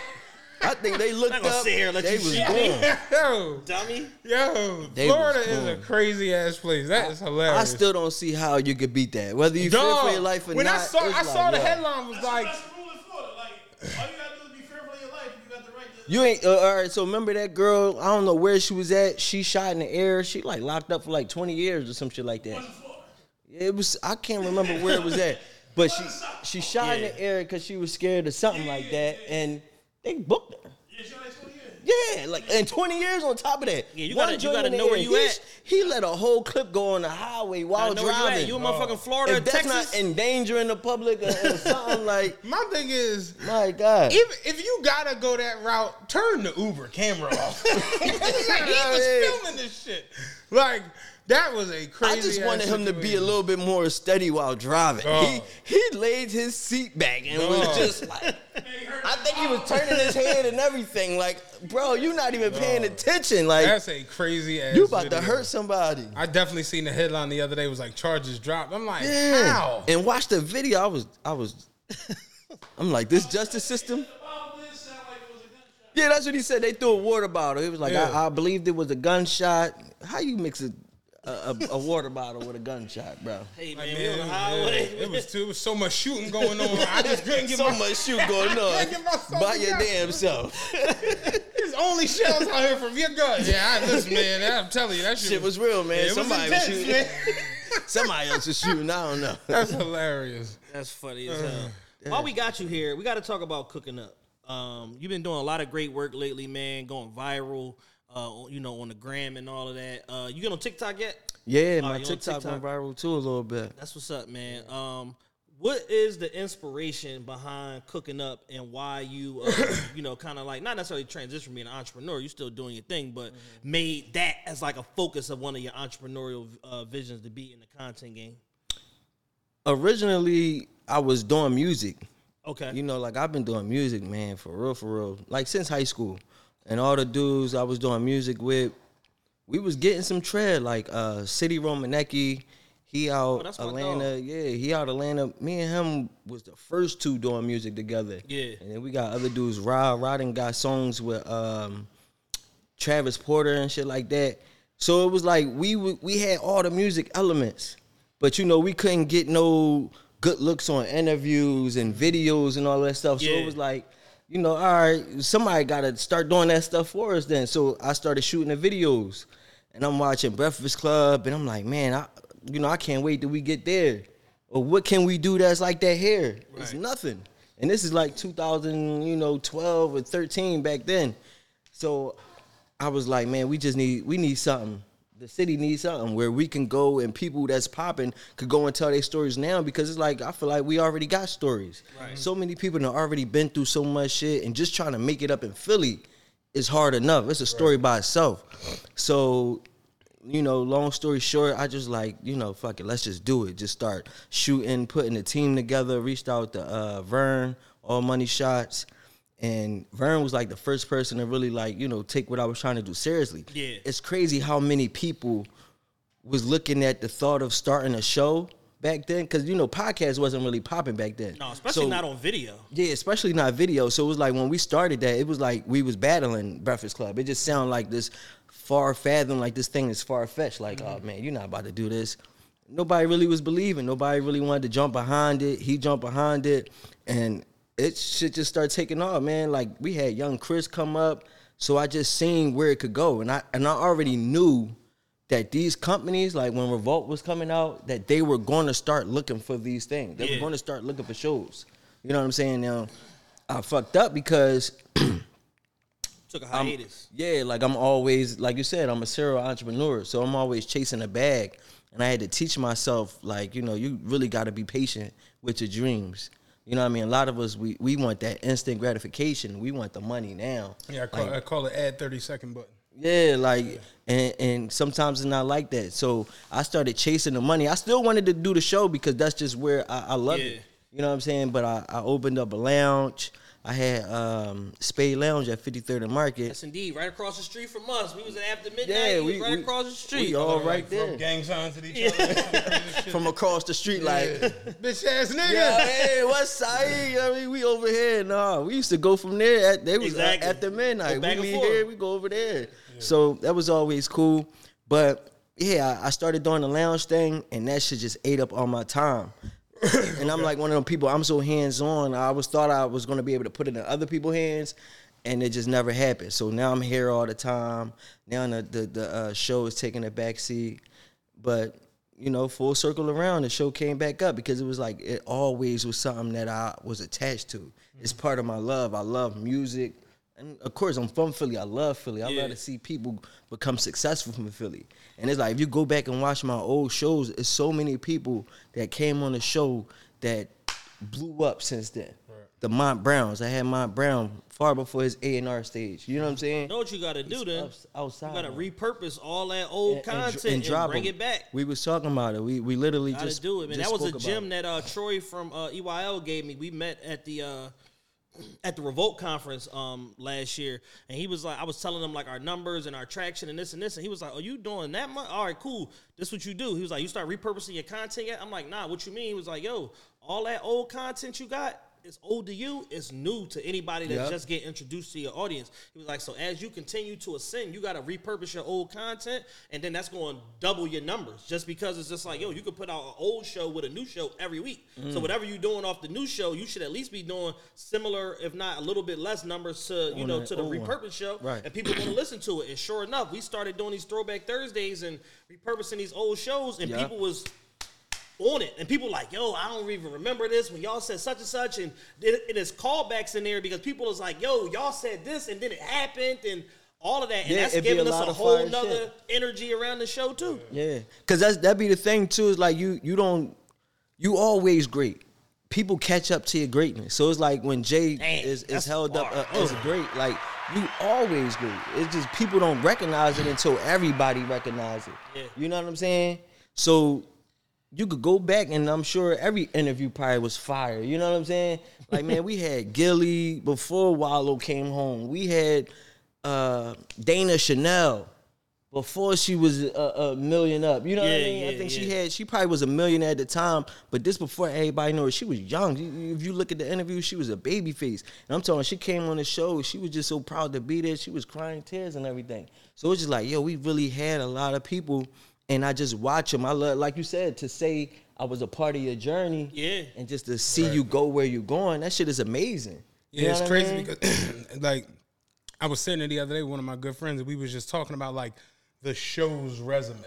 I think they looked Not gonna up. sit here and let they you was shoot going. Yo, Dummy. yo, They Florida is a crazy ass place. That is hilarious. I still don't see how you could beat that. Whether you fear for your life or when not. When I saw, it's I saw like, the yo, headline was That's, like, that's the rule in Florida. Like, all you gotta do is be fearful of your life. You got the right to. You ain't uh, all right. So remember that girl? I don't know where she was at. She shot in the air. She like locked up for like twenty years or some shit like that. It was. I can't remember where it was at, but she she shot in the air because she was scared of something like that, and they booked her. Yeah, she only 20 years. Yeah, like and twenty years on top of that. Yeah, you One gotta- you gotta the know where air. you He- at. He let a whole clip go on the highway while know where you at. driving. You in motherfucking oh. Florida, if that's Texas? not endangering the public or, or something like, my thing is, my God. if if you gotta go that route, turn the Uber camera off. he was filming this shit. Like that was a crazy. I just wanted him to be a little bit more steady while driving. Dog. He oh. he laid his seat back and was oh. just like, I think he was turning his head and everything. Like, bro, you're not even paying oh. attention. Like, That's a crazy ass. you about to hurt somebody. I definitely seen the headline the other day was like charges dropped. I'm like, Yeah. how? And watch the video. I was, I was, I'm like, this justice system. Oh, this sound like it was a gunshot. Yeah, that's what he said. They threw a water bottle. He was like, Yeah. I, I believed it was a gunshot. How you mix a, a, a, a water bottle with a gunshot, bro? Hey Like, man, man, we on the yeah, highway. it was too, it was so much shooting going on. I just couldn't get so my, much shooting going on Can't get myself by your together. damn self. There's only shells out here from your gun. Yeah, I, listen, man. I'm telling you, that shit, Shit was real, man. Yeah, it was Somebody was, shooting. man. Somebody else was shooting. I don't know. That's hilarious. That's funny as hell. While we got you here, we got to talk about cooking up. Um, you've been doing a lot of great work lately, man. Going viral, uh, you know, on the gram and all of that. Uh, you get on TikTok yet? Yeah, Oh, my TikTok, TikTok? went viral too a little bit. That's what's up, man. Um, what is the inspiration behind cooking up and why you, uh, you know, kind of like not necessarily transition from being an entrepreneur, you're still doing your thing, but made that as like a focus of one of your entrepreneurial uh, visions to be in the content game. Originally, I was doing music. Okay. You know, like I've been doing music, man, for real, for real. Like since high school. And all the dudes I was doing music with, we was getting some tread. Like uh City Romanecki, he out Oh, Atlanta. Yeah, he out Atlanta. Me and him was the first two doing music together. Yeah. And then we got other dudes. Rod, Rodden got songs with um Travis Porter and shit like that. So it was like we w- we had all the music elements, but you know we couldn't get no good looks on interviews and videos and all that stuff. So it was like, you know, all right, somebody got to start doing that stuff for us. Then, so I started shooting the videos, and I'm watching Breakfast Club, and I'm like, man, I, you know, I can't wait till we get there. Or what can we do that's like that here? It's nothing. And this is like 2000, you know, 12 or 13 back then. So I was like, man, we just need we need something. The city needs something where we can go and people that's popping could go and tell their stories now because it's like I feel like we already got stories. Right. So many people have already been through so much shit and just trying to make it up in Philly is hard enough. It's a story by itself. So you know, long story short, I just like, you know, fuck it, let's just do it. Just start shooting, putting the team together, reached out to uh, Vern, all money shots. And Vern was like the first person to really like, you know, take what I was trying to do seriously. Yeah. It's crazy how many people was looking at the thought of starting a show back then. Cause you know, podcast wasn't really popping back then. No, especially So- not on video. yeah, especially not video. So it was like when we started that, it was like we was battling Breakfast Club. It just sounded like this far fathom, like this thing is far fetched. Like, mm-hmm. oh man, you're not about to do this. Nobody really was believing. Nobody really wanted to jump behind it. He jumped behind it, and it should just start taking off, man. Like we had young Chris come up, so I just seen where it could go, and I and I already knew that these companies, like when Revolt was coming out, that they were going to start looking for these things. They Yeah. were going to start looking for shows. You know what I'm saying? Now, I fucked up because Took a hiatus. yeah, like I'm always like you said, I'm a serial entrepreneur, so I'm always chasing a bag, and I had to teach myself like you know you really got to be patient with your dreams. You know what I mean? A lot of us we we want that instant gratification. We want the money now. Yeah, I call, Like, I call it add thirty second button. yeah, like and and sometimes it's not like that. So I started chasing the money. I still wanted to do the show because that's just where I, I love Yeah. it. You know what I'm saying? But I, I opened up a lounge. I had um Spade Lounge at 53rd and Market. Yes, indeed. Right across the street from us. We was at after midnight. Yeah, we, we- right we- across the street. we all Like, right throw there. Gang signs at each other. From across the street, like Bitch ass nigga. Yeah, hey, what's side? I mean, we over here. Nah, we used to go from there. At, they was Exactly. at the midnight. We leave here, we go over there. So that was always cool. But yeah, I I started doing the lounge thing, and that shit just ate up all my time. And I'm like one of them people. I'm so hands on. I always thought I was gonna be able to put it in other people's hands, and it just never happened. So now I'm here all the time. Now the the, the uh, show is taking a back seat, but you know, full circle around, the show came back up because it was like it always was something that I was attached to. It's part of my love. I love music. And of course, I'm from Philly. I love Philly. I Yeah. love to see people become successful from Philly. And it's like if you go back and watch my old shows, it's so many people that came on the show that blew up since then. The Mont Browns. I had Mont Brown far before his A and R stage. You know what I'm saying? You know what you got to do then? Outs- outside, You got to man. repurpose all that old And- and content and, drop bring 'em. it back. We was talking about it. We we literally just Gotta just do it, man. That was a gym that uh, Troy from uh, EYL gave me. We met at the uh, at the Revolt conference um, last year, and he was like, I was telling him like our numbers and our traction and this and this, and he was like, "Oh, you doing that much? All right, cool. This what you do." He was like, "You start repurposing your content yet?" I'm like, "Nah, what you mean?" He was like, "Yo, all that old content you got." It's old to you. It's new to anybody that's Yep. just getting introduced to your audience. He was like, so as you continue to ascend, you got to repurpose your old content, and then that's going to double your numbers. Just because it's just like, yo, you could put out an old show with a new show every week. Mm. So whatever you're doing off the new show, you should at least be doing similar, if not a little bit less numbers to you On know to the old one. repurpose show, Right. and people want to listen to it. And sure enough, we started doing these throwback Thursdays and repurposing these old shows, and Yeah. people was on it. And people like, yo, I don't even remember this when y'all said such and such. And it, it is callbacks in there because people is like, yo, y'all said this and then it happened and all of that. And Yeah, that's giving a us a whole nother shit. energy around the show too. Yeah, cause that's that be the thing too. Is like you you don't you always great. People catch up to your greatness. So it's like when Jay Damn, is, is held up uh, as great, like you always great. It's just people don't recognize it until everybody recognizes it. Yeah. You know what I'm saying? So you could go back and I'm sure every interview probably was fire. You know what I'm saying? Like man, we had Gillie before Wallo came home. We had uh, Dana Chanel before she was a, a million up. You know what I Yeah, mean? I yeah, think she had she probably was a millionaire at the time, but this before everybody knew her. She was young. If you look at the interview, she was a baby face. And I'm talking, she came on the show. She was just so proud to be there. She was crying tears and everything. So it's just like, yo, we really had a lot of people, and I just watch them. I love, like you said, to say I was a part of your journey. Yeah. And just to see you go where you're going, that shit is amazing. You Yeah, know it's what I crazy mean? because like I was sitting there the other day with one of my good friends and we was just talking about like the show's resume.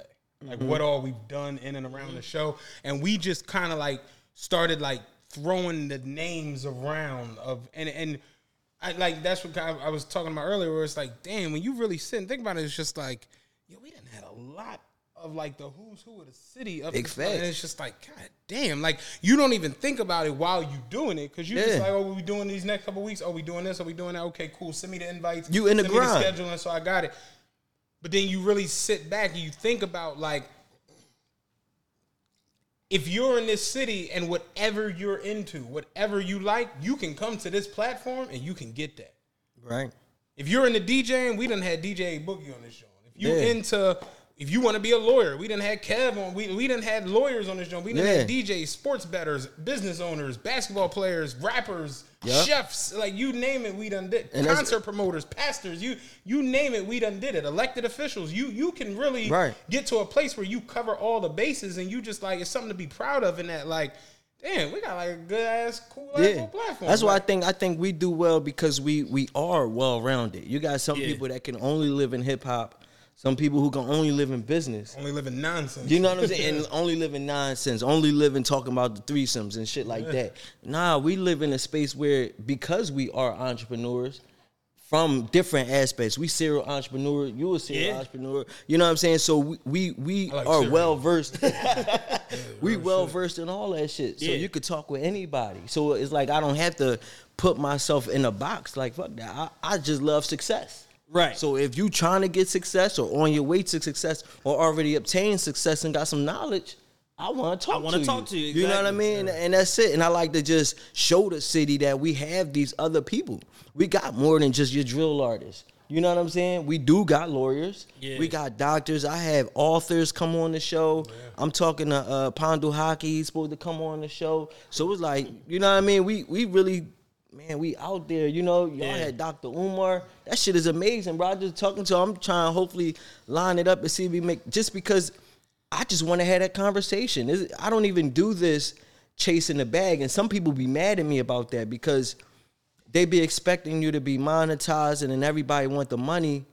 Like Mm-hmm. what all we've done in and around the show. And we just kind of like started like throwing the names around of and and I like that's what I, I was talking about earlier where it's like, damn, when you really sit and think about it, it's just like, yo, we didn't had a lot of like the who's who of the city up Big point, and it's just like, god damn, like you don't even think about it while you're doing it because you just Yeah. like, oh, we doing these next couple weeks? Oh, we doing this? Are we doing that? Okay, cool. Send me the invites. You in the Send me grind. scheduling, so I got it. But then you really sit back and you think about like, if you're in this city and whatever you're into, whatever you like, you can come to this platform and you can get that. Right. If you're into DJing, we done had DJ Boogie on this show. If you Yeah. into if you want to be a lawyer, we done had Kev on. We we didn't had lawyers on this show. We didn't Yeah. DJs, sports betters, business owners, basketball players, rappers, Yeah. chefs, like you name it, we done did. And Concert promoters, pastors, you you name it, we done did it. Elected officials, you you can really Right. get to a place where you cover all the bases and you just like it's something to be proud of in that like. Damn, we got like a good ass, cool ass Yeah, platform. that's why I think I think we do well because we we are well rounded. You got some Yeah. people that can only live in hip hop, some people who can only live in business. only live in nonsense. You know what I'm saying? And only live in nonsense, only live in talking about the threesomes and shit like that. Nah, we live in a space where because we are entrepreneurs, from different aspects. We serial entrepreneur. You a serial Yeah. entrepreneur. You know what I'm saying? So we we, we like are well versed. we well versed in all that shit. So Yeah. you could talk with anybody. So it's like I don't have to put myself in a box. Like fuck that. I, I just love success. Right. So if you trying to get success or on your way to success or already obtained success and got some knowledge, I want to talk. I wanna to talk to you, You know what I mean? And, and that's it. And I like to just show the city that we have these other people. We got more than just your drill artists. You know what I'm saying? We do got lawyers. Yeah. We got doctors. I have authors come on the show. I'm talking to uh, Pandu Hockey. He's supposed to come on the show. So it's like, you know what I mean? We we really, man, we out there. You know, y'all Yeah. had Dr. Umar. That shit is amazing, bro. I just talking to. Him. I'm trying to hopefully line it up and see if we make just because I just want to have that conversation. Is- I don't even do this chasing the bag, and some people be mad at me about that because they be expecting you to be monetized, and then everybody want the money.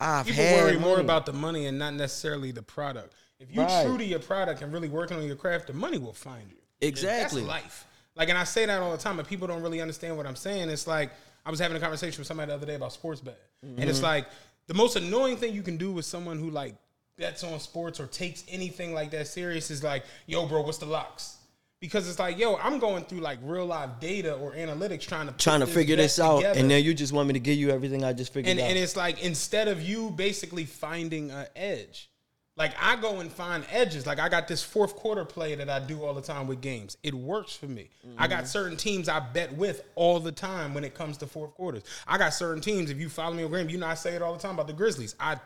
I've People worry more about the money and not necessarily the product. If you Right. true to your product and really working on your craft, the money will find you. Exactly. That's life. Like, and I say that all the time, but people don't really understand what I'm saying. It's like I was having a conversation with somebody the other day about sports betting, and Mm-hmm. it's like the most annoying thing you can do with someone who like bets on sports or takes anything like that serious is like, yo, bro, what's the locks? Because it's like, yo, I'm going through like real live data or analytics trying to trying to figure this out, together. and then you just want me to give you everything I just figured And, out. and it's like instead of you basically finding an edge, like I go and find edges. Like I got this fourth quarter play that I do all the time with games. It works for me. I Mm-hmm. got certain teams I bet with all the time when it comes to fourth quarters. I got certain teams. If you follow me on gram, you know I say it all the time about the Grizzlies. I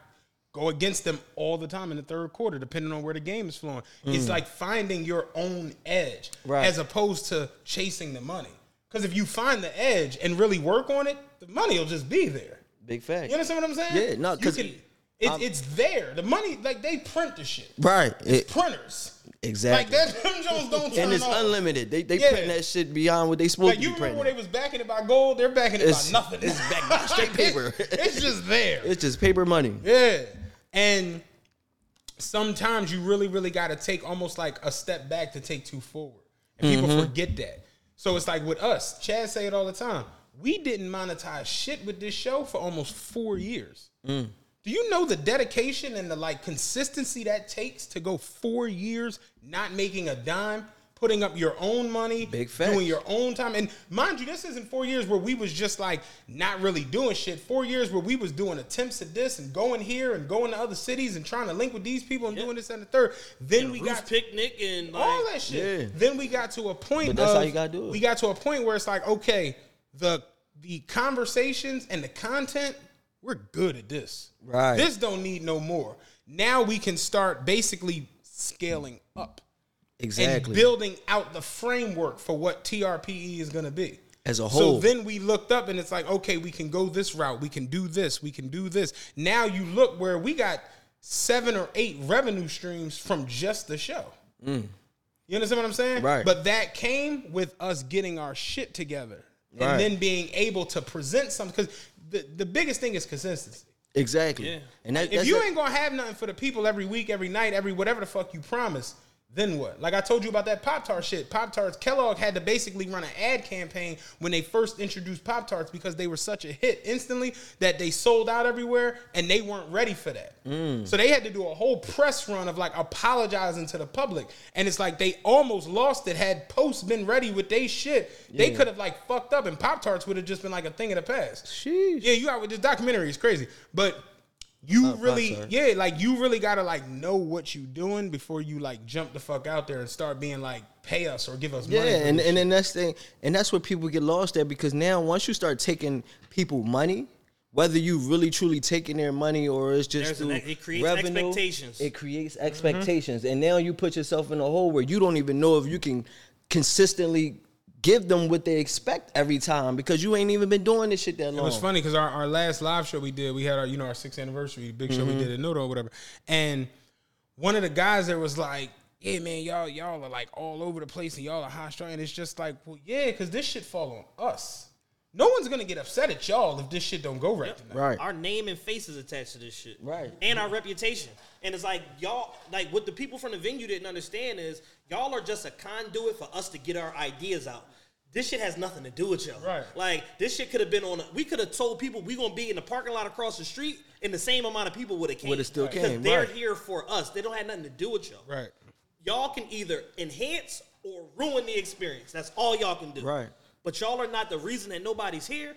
go against them all the time in the third quarter, depending on where the game is flowing. It's like finding your own edge Mm. Right. as opposed to chasing the money. Because if you find the edge and really work on it, the money will just be there. Big fact. You understand what I'm saying? Yeah, no, You it, it's there. The money, like they print the shit. right. It- Printers. exactly. Like that, them Jones don't turn and it's unlimited. They they Yeah. print that shit beyond what they supposed Like to you remember when they was backing it by gold? They're backing it It's- by nothing. it's backed by straight paper. it's just there. it's just paper money. Yeah. And sometimes you really, really got to take almost like a step back to take two forward. And people Mm-hmm. forget that. So it's like with us, Chad say it all the time. We didn't monetize shit with this show for almost four years. Mm. Do you know the dedication and the like consistency that takes to go four years not making a dime, putting up your own money, Big facts. doing your own time? And mind you, this isn't four years where we was just like not really doing shit. Four years where we was doing attempts at this and going here and going to other cities and trying to link with these people and doing this and the third. Then we Roof got picnic and like, all that shit. Yeah. Then we got to a point. But that's of, how you gotta do it. We got to a point where it's like, okay, the the conversations and the content, we're good at this. Right. This don't need no more. Now we can start basically scaling up Exactly. and building out the framework for what TRPE is going to be. As a whole. So then we looked up and it's like, okay, we can go this route. We can do this. We can do this. Now you look where we got seven or eight revenue streams from just the show. You understand what I'm saying? Mm. Right. But that came with us getting our shit together and Right. then being able to present something. Because the, the biggest thing is consistency. exactly. Yeah. And that, If that's you it. ain't gonna have nothing for the people every week, every night, every whatever the fuck you promise, then what? Like I told you about that Pop Tart shit. Pop Tarts, Kellogg had to basically run an ad campaign when they first introduced Pop Tarts because they were such a hit instantly that they sold out everywhere and they weren't ready for that. Mm. So they had to do a whole press run of like apologizing to the public. And it's like they almost lost it had posts been ready with they shit. They could have like fucked up and Pop Tarts would have just been like a thing of the past. Sheesh. Yeah, you out with this documentary is crazy, but you Uh, really, Pop-Tart. yeah, like you really gotta like know what you're doing before you like jump the fuck out there and start being like, pay us or give us Yeah, money. for and, and then that's thing, and that's where people get lost at because now once you start taking people money, whether you really truly taking their money or it's just There's an it creates revenue, expectations. It creates expectations, and now you put yourself in a hole where you don't even know if you can consistently give them what they expect every time because you ain't even been doing this shit that long. It long. was funny because our, our last live show we did, we had our you know our sixth anniversary big show Mm-hmm. we did at Noto or whatever, and one of the guys there was like, "Yeah, man, y'all y'all are like all over the place and y'all are high strung." And it's just like, well, yeah, because this shit fall on us. No one's gonna get upset at y'all if this shit don't go right tonight. Right. Our name and face is attached to this shit. Right. And our reputation. And it's like y'all like what the people from the venue didn't understand is y'all are just a conduit for us to get our ideas out. This shit has nothing to do with y'all. Right. Like this shit could have been on. A, we could have told people we gonna be in the parking lot across the street, and the same amount of people would have came. Would've still Because came, They're right. here for us. They don't have nothing to do with y'all. Right. Y'all can either enhance or ruin the experience. That's all y'all can do. Right. But y'all are not the reason that nobody's here.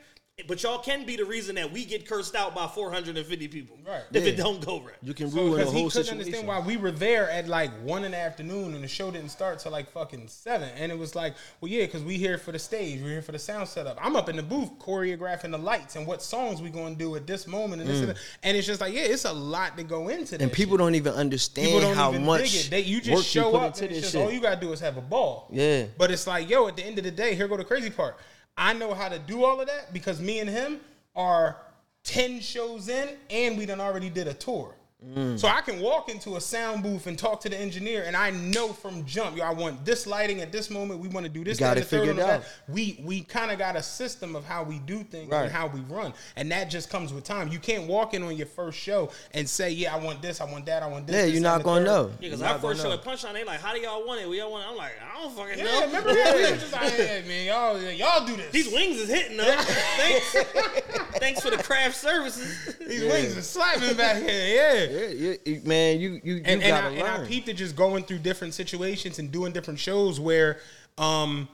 But y'all can be the reason that we get cursed out by 450 people. Right. If it don't go right. You can So ruin the because he whole couldn't understand why we were there at like one in the afternoon and the show didn't start till like fucking seven. And it was like, well, yeah, because we here for the stage, we're here for the sound setup. I'm up in the booth choreographing the lights and what songs we gonna do at this moment and this and, that. and it's just like, yeah, it's a lot to go into that. Mm. and people shit. don't even understand don't how even much dig it. They, you work just show put up into and it's this just all you gotta do is have a ball. Yeah. But it's like, yo, at the end of the day, here go the crazy part. I know how to do all of that because me and him are 10 shows in and we done already did a tour. Mm. So I can walk into a sound booth and talk to the engineer, and I know from jump, yo, I want this lighting at this moment. We want to do this. You got that, it and the third figured out. that. We we kind of got a system of how we do things Right. and how we run, and that just comes with time. You can't walk in on your first show and say, "Yeah, I want this, I want that, I want this." Yeah, this, you're not gonna third." know. Yeah, because our first show gonna at Punchline, they like, how do y'all want it? We all want it. I'm like, I don't fucking Yeah, know. remember that? We were just like, hey, man, y'all, y'all do this. These wings is hitting though. Thanks. Thanks for the craft services. These wings are slapping back here. Yeah. Yeah, you- man, you you you and, and, I, gotta and I learn. peeped just going through different situations and doing different shows where, um,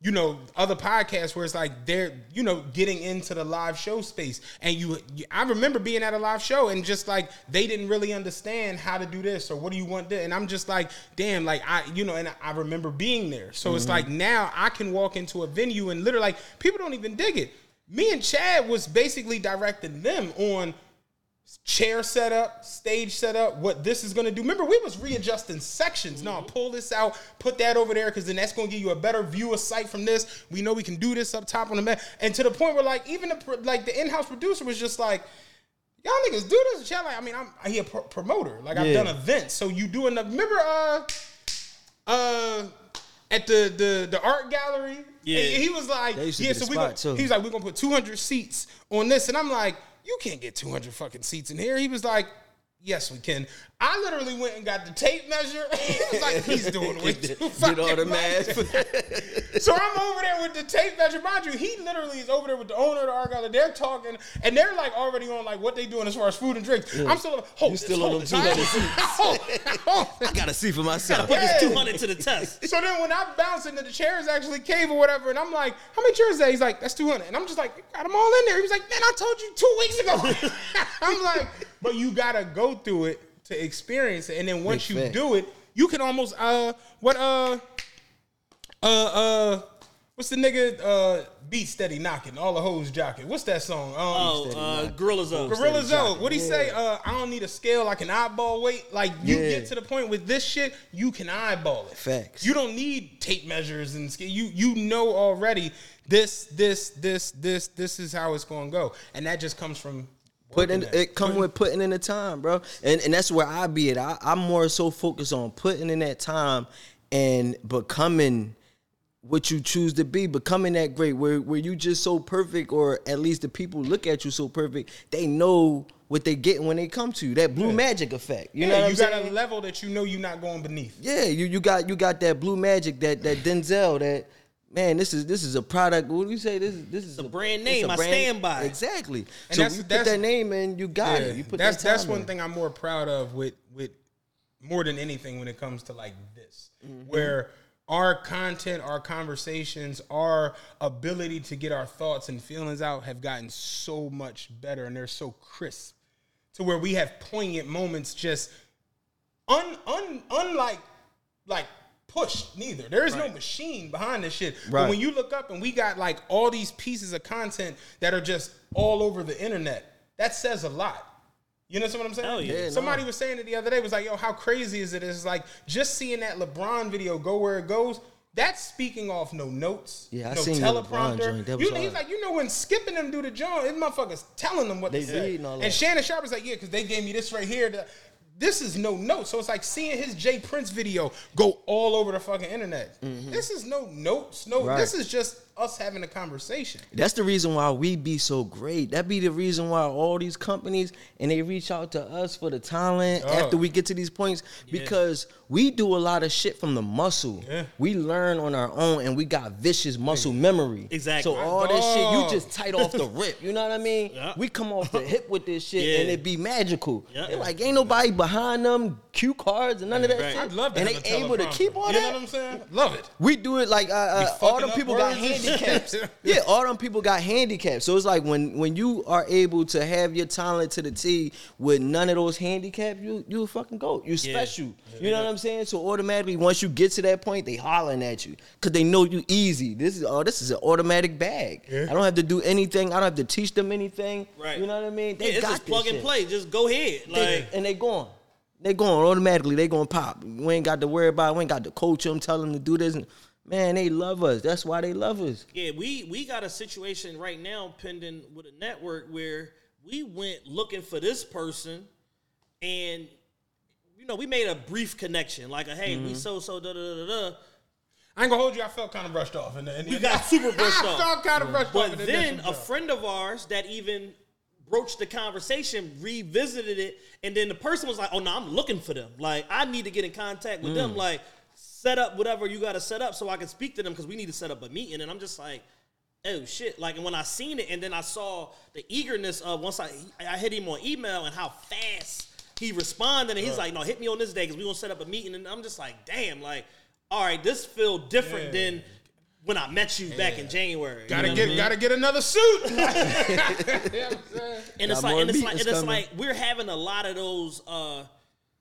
you know, other podcasts where it's like they're, you know, getting into the live show space. And you, you- I remember being at a live show and just like they didn't really understand how to do this or what do you want this. And I'm just like, damn, like I, you know, and I remember being there. So it's like now I can walk into a venue and literally like people don't even dig it. Me and Chad was basically directing them on chair setup, stage setup, what this is gonna do. Remember, we was readjusting sections. No, pull this out, put that over there, because then that's gonna give you a better view of sight from this. We know we can do this up top on the mat. And to the point where like even the like the in-house producer was just like, Y'all niggas do this, Chad. Like, I mean, I'm he a pro- promoter. Like I've Yeah. done events. So you doing the remember uh uh at the the the art gallery. Yeah. And he was like, That used to yeah. So we gonna, too. he's like, we're gonna put 200 seats on this, and I'm like, you can't get 200 fucking seats in here. He was like. Yes, we can. I literally went and got the tape measure. he was like, he's doing way too Get all fucking the math. So I'm over there with the tape measure. Mind you, he literally is over there with the owner of the art gallery. They're talking, and they're like already on like what they doing as far as food and drinks. I'm still like, hold You still on hold them this. 200 Hold- hold- I gotta see for myself. Put Yeah. this 200 to the test. So then when I bounce into the chairs actually cave or whatever, and I'm like, how many chairs is that? He's like, that's 200. And I'm just like, got them all in there. He was like, man, I told you two weeks ago. I'm like, but you gotta go through it to experience it. And then once Big you fact. do it, you can almost uh what uh uh uh what's the nigga uh beat steady knocking, all the hoes jocking. What's that song? Um Oh, uh, Gorilla Zoe. Gorilla Zoe, what do he say? Uh, I don't need a scale. I can eyeball weight. Like you Yeah. get to the point with this shit, you can eyeball it. Facts. You don't need tape measures and scale. You you know already this this this this this is how it's going to go, and that just comes from Put in it come with putting in the time, bro. And and that's where I be at. I, I'm more so focused on putting in that time and becoming what you choose to be, becoming that great, where where you just so perfect, or at least the people look at you so perfect, they know what they get when they come to you. That blue magic effect. You You know what you I'm got saying? a level that you know you're not going beneath. Yeah, you you got you got that blue magic, that that Denzel, that man, this is this is a product. What do you say? This is this is a brand it's name. I stand by. Exactly. And so that's- you put that name in, you got it. You put that's that that's one in. thing I'm more proud of with with more than anything when it comes to like this, Mm-hmm. where our content, our conversations, our ability to get our thoughts and feelings out have gotten so much better, and they're so crisp to where we have poignant moments just un un unlike like pushed neither. There is no machine behind this shit. But when you look up and we got like all these pieces of content that are just all over the internet, that says a lot. You know what I'm saying? Hell yeah. Yeah, Somebody was saying it the other day. Was like, yo, how crazy is it? It's like just seeing that LeBron video go where it goes. That's speaking off no notes, Yeah, I no seen the LeBron teleprompter. joint. That You, he's like, you know, when skipping them do the joint, this motherfuckers telling them what They to say. and that. Shannon Sharpe was like, yeah, because they gave me this right here. The- This is no note. So it's like seeing his Jay Prince video go all over the fucking internet. This is no notes. No, Mm-hmm. Right. this is just us having a conversation. That's the reason why we be so great. That be the reason why all these companies and they reach out to us for the talent Oh. after we get to these points because we do a lot of shit from the muscle. Yeah. We learn on our own and we got vicious muscle memory. Exactly. So all this shit, you just tight off the rip. You know what I mean? Yeah. We come off the hip with this shit Yeah. and it be magical. Yeah. They like ain't nobody behind them cue cards and none of that Right. shit. I'd love to and they able to keep all You that. know what I'm saying? Love it. We do it like uh, uh, all them people got words and shit. handicaps. yeah, all them people got handicaps. So it's like when when you are able to have your talent to the T with none of those handicaps, you you a fucking goat. You special. You know what I'm saying? So automatically once you get to that point, they hollering at you because they know you easy. This is oh, this is an automatic bag. I don't have to do anything. I don't have to teach them anything. Right. You know what I mean? They Yeah, it's got plug and shit. play. Just go ahead. They- and they going. They going automatically. They going to pop. We ain't got to worry about. it. We ain't got to coach them, tell them to do this. Man, they love us. That's why they love us. Yeah, we we got a situation right now pending with a network where we went looking for this person, and you know we made a brief connection, like a hey, Mm-hmm. we so so da da da da. da. I ain't gonna hold you. I felt kind of brushed off. and the, in We got super brushed I off. felt kind of brushed off. But then a job. friend of ours that even broached the conversation revisited it, and then the person was like, "Oh no, I'm looking for them. Like I need to get in contact with Mm. them. Like set up whatever you got to set up so I can speak to them because we need to set up a meeting." And I'm just like. Oh shit! Like, and when I seen it, and then I saw the eagerness of once I I hit him on email and how fast he responded, and he's like, "No, hit me on this day because we gonna set up a meeting." And I'm just like, "Damn!" Like, all right, this feel different than when I met you back in January. gotta know get I mean? gotta get another suit. You know what I'm saying? and it's like and it's like and it's coming. like we're having a lot of those uh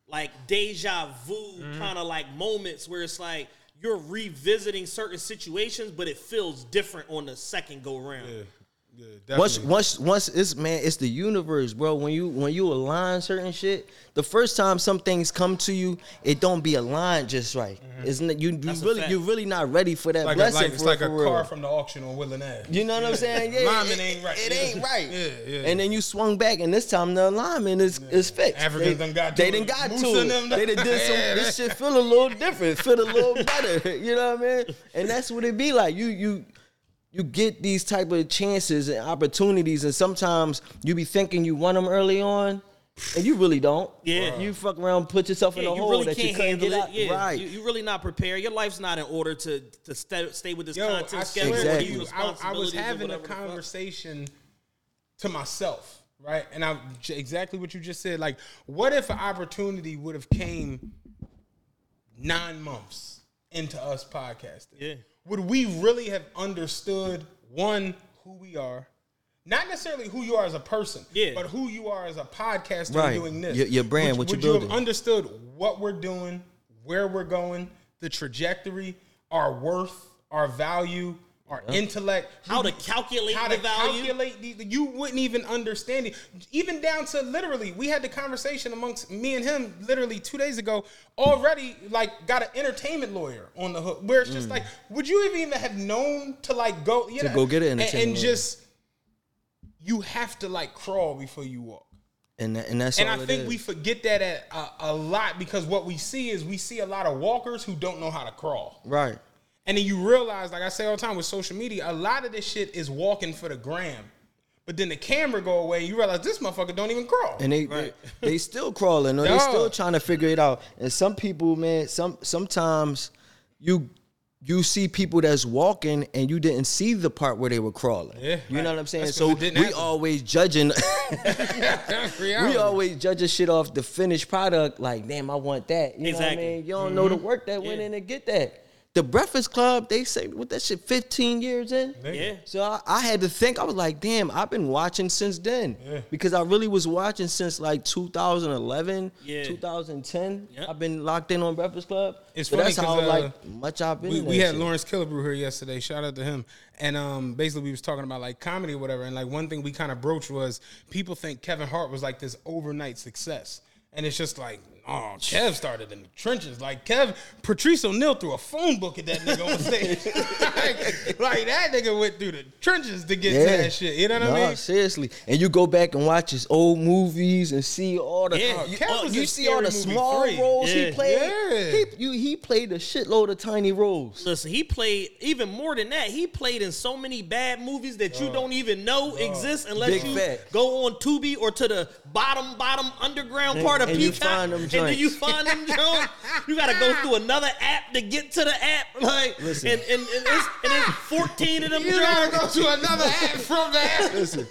like deja vu Mm-hmm. kind of like moments where it's like you're revisiting certain situations, but it feels different on the second go round. Yeah, Once, once, once it's man, it's the universe, bro. When you when you align certain shit, the first time some things come to you, it don't be aligned just right. Isn't it? You, you really you really not ready for that Mm-hmm. like a, blessing. like, it's like for a real. car from the auction on Willing Ave. You know what I'm saying? Yeah, Alignment it, ain't right. It Yeah. ain't right. Yeah, yeah. And then you swung back, and this time the alignment is is fixed. Africans they, done got they to done got to it. them They done did some. This shit feel a little different. Feel a little better. You know what I mean? And that's what it be like. You you. You get these type of chances and opportunities, and sometimes you be thinking you want them early on, and you really don't. Yeah. you fuck around, put yourself in Yeah, a you hole really that you can't couldn't handle get it. out. Yeah, right. you, you really not prepared. Your life's not in order to to stay, stay with this Yo, content I schedule. Exactly. you, I, I was having a whatever the fuck. conversation to myself, right? And I exactly what you just said. Like, what if an opportunity would have came nine months into us podcasting? Yeah. Would we really have understood one who we are? Not necessarily who you are as a person, Yeah. but who you are as a podcaster Right. doing this. Your- your brand, Would- what would you're you have understood what we're doing, where we're going, the trajectory, our worth, our value, our intellect, How to calculate how the to value. calculate the, you wouldn't even understand it. Even down to literally, we had the conversation amongst me and him literally two days ago. Already, like, got an entertainment lawyer on the hook. Where it's just mm. like, would you even have known to like go you To know, go get an and- entertainment and lawyer. just you have to like crawl before you walk. and that, and that's And I think is. we forget that at a, a lot because what we see is we see a lot of walkers who don't know how to crawl. right. And then you realize, like I say all the time with social media, a lot of this shit is walking for the gram. But then the camera go away, you realize this motherfucker don't even crawl. and they they, they still crawling or they still trying to figure it out. And some people, man, some sometimes you you see people that's walking and you didn't see the part where they were crawling. Yeah, you know what I'm saying? That's 'cause So we happen. always judging. We reality. always judging shit off the finished product. Like, damn, I want that. You know what I Exactly. mean? You don't know the Mm-hmm. work that went in to get that. The Breakfast Club, they say what that shit 15 years in. Yeah. So I, I had to think. I was like, damn, I've been watching since then. Yeah. Because I really was watching since like 2011, Yeah. 2010. Yep. I've been locked in on Breakfast Club. It's so funny that's how 'cause, uh, like much I've been. we, we had shit. Lawrence Killebrew here yesterday. Shout out to him. And um, basically, we was talking about like comedy or whatever. And like one thing we kind of broached was people think Kevin Hart was like this overnight success, and it's just like Oh, Kev started in the trenches. Like Kev, Patrice O'Neal threw a phone book at that nigga on stage. like, like, that nigga went through the trenches to get to that shit. You know what I mean? seriously. And you go back and watch his old movies and see all the Yeah. you, Kev uh, you in see all the small three. roles Yeah. he played. Yeah. He, you, he played a shitload of tiny roles. Listen, he played even more than that. He played in so many bad movies that you don't even know exist unless you fact. go on Tubi or to the bottom, bottom underground And- part of and you Peacock, find them and then you find them Jones. You got to go through another app to get to the app, like, Listen. and and, and, it's, and it's fourteen of them You gotta go to another app from the app. Listen,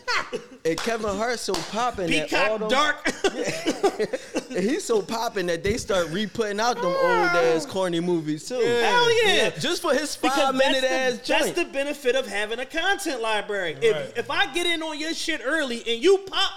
and Kevin Hart's so popping that all Peacock them, Dark. he's so popping that they start re-putting out them old oh. ass corny movies too. Hell yeah. just for his Because five minute that's ass the, that's the benefit of having a content library. Right. If if I get in on your shit early and you pop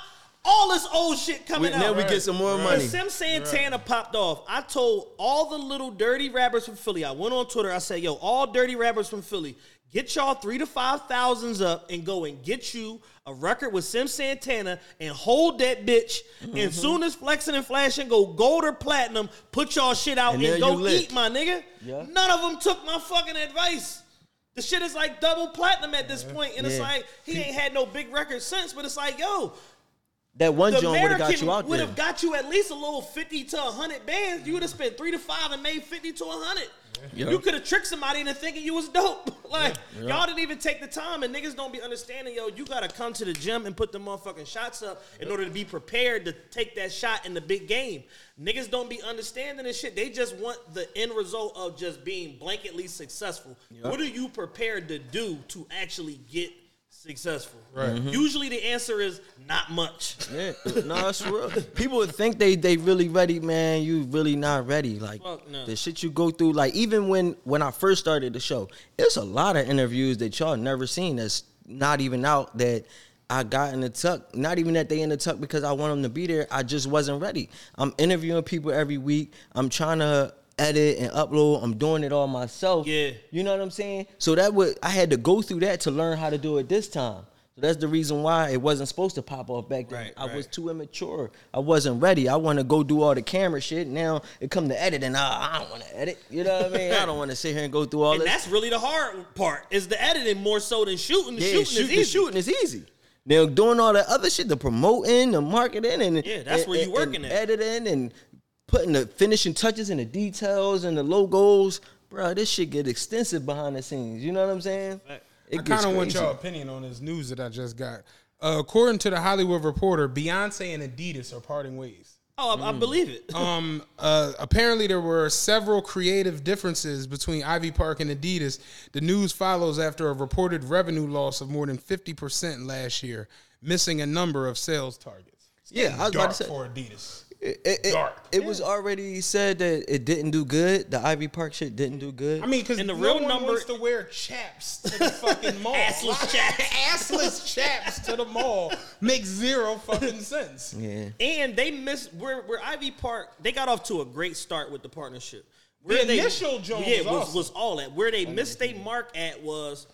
all this old shit coming We- out, now we get some more When money. When Sim Santana popped off, I told all the little dirty rappers from Philly. I went on Twitter. I said, "Yo, all dirty rappers from Philly, get y'all three to five thousands up and go and get you a record with Sim Santana and hold that bitch. Mm-hmm. And soon as flexing and flashing go gold or platinum, put y'all shit out And and, there go eat, my nigga. Yeah. None of them took my fucking advice." The shit is like double platinum at this point, and it's like he ain't had no big record since. But it's like, yo, that one the joint would have got you out would have got you at least a little fifty to hundred bands. You would have spent three to five and made fifty to hundred. Yeah. You could have tricked somebody into thinking you was dope. like y'all didn't even take the time, and niggas don't be understanding. Yo, you gotta come to the gym and put the motherfucking shots up in order to be prepared to take that shot in the big game. Niggas don't be understanding this shit. They just want the end result of just being blanketly successful. What are you prepared to do to actually get successful? Right. Mm-hmm. Usually the answer is not much. Yeah, no, it's real. People would think they they really ready, man. You really not ready. Like Fuck no. the shit you go through. Like even when when I first started the show, it's a lot of interviews that y'all never seen. That's not even out. That I got in the tuck. Not even that they in the tuck because I want them to be there. I just wasn't ready. I'm interviewing people every week. I'm trying to edit and upload. I'm doing it all myself. Yeah. You know what I'm saying? So that would I had to go through that to learn how to do it this time. So that's the reason why it wasn't supposed to pop off back then. Right, I was too immature. I wasn't ready. I want to go do all the camera shit. Now it come to editing. Nah, I don't want to edit. You know what I mean? I don't want to sit here and go through all And this. that's really the hard part is the editing more so than shooting. The yeah, shooting shoot- is the easy. shooting is easy. Now doing all that other shit, the promoting, the marketing, and Yeah, that's and- where you and- working and at. editing and putting the finishing touches and the details and the logos. Bro, this shit get extensive behind the scenes. You know what I'm saying? It I gets kind of want crazy. your opinion on this news that I just got. Uh, according to the Hollywood Reporter, Beyonce and Adidas are parting ways. Oh, I, I believe it. Um, uh, apparently, there were several creative differences between Ivy Park and Adidas. The news follows after a reported revenue loss of more than 50% last year, missing a number of sales targets. Yeah, I was about to say. for Adidas. It, it, it- Dark. it was already said that it didn't do good. The Ivy Park shit didn't do good. I mean, because And the no real one number- wants to wear chaps to the fucking mall. Assless chaps. Assless chaps to the mall makes zero fucking sense. yeah. And they missed where where Ivy Park. They got off to a great start with the partnership. The Where they, initial Jones yeah, was was, awesome. was all at. Where they missed their mark at was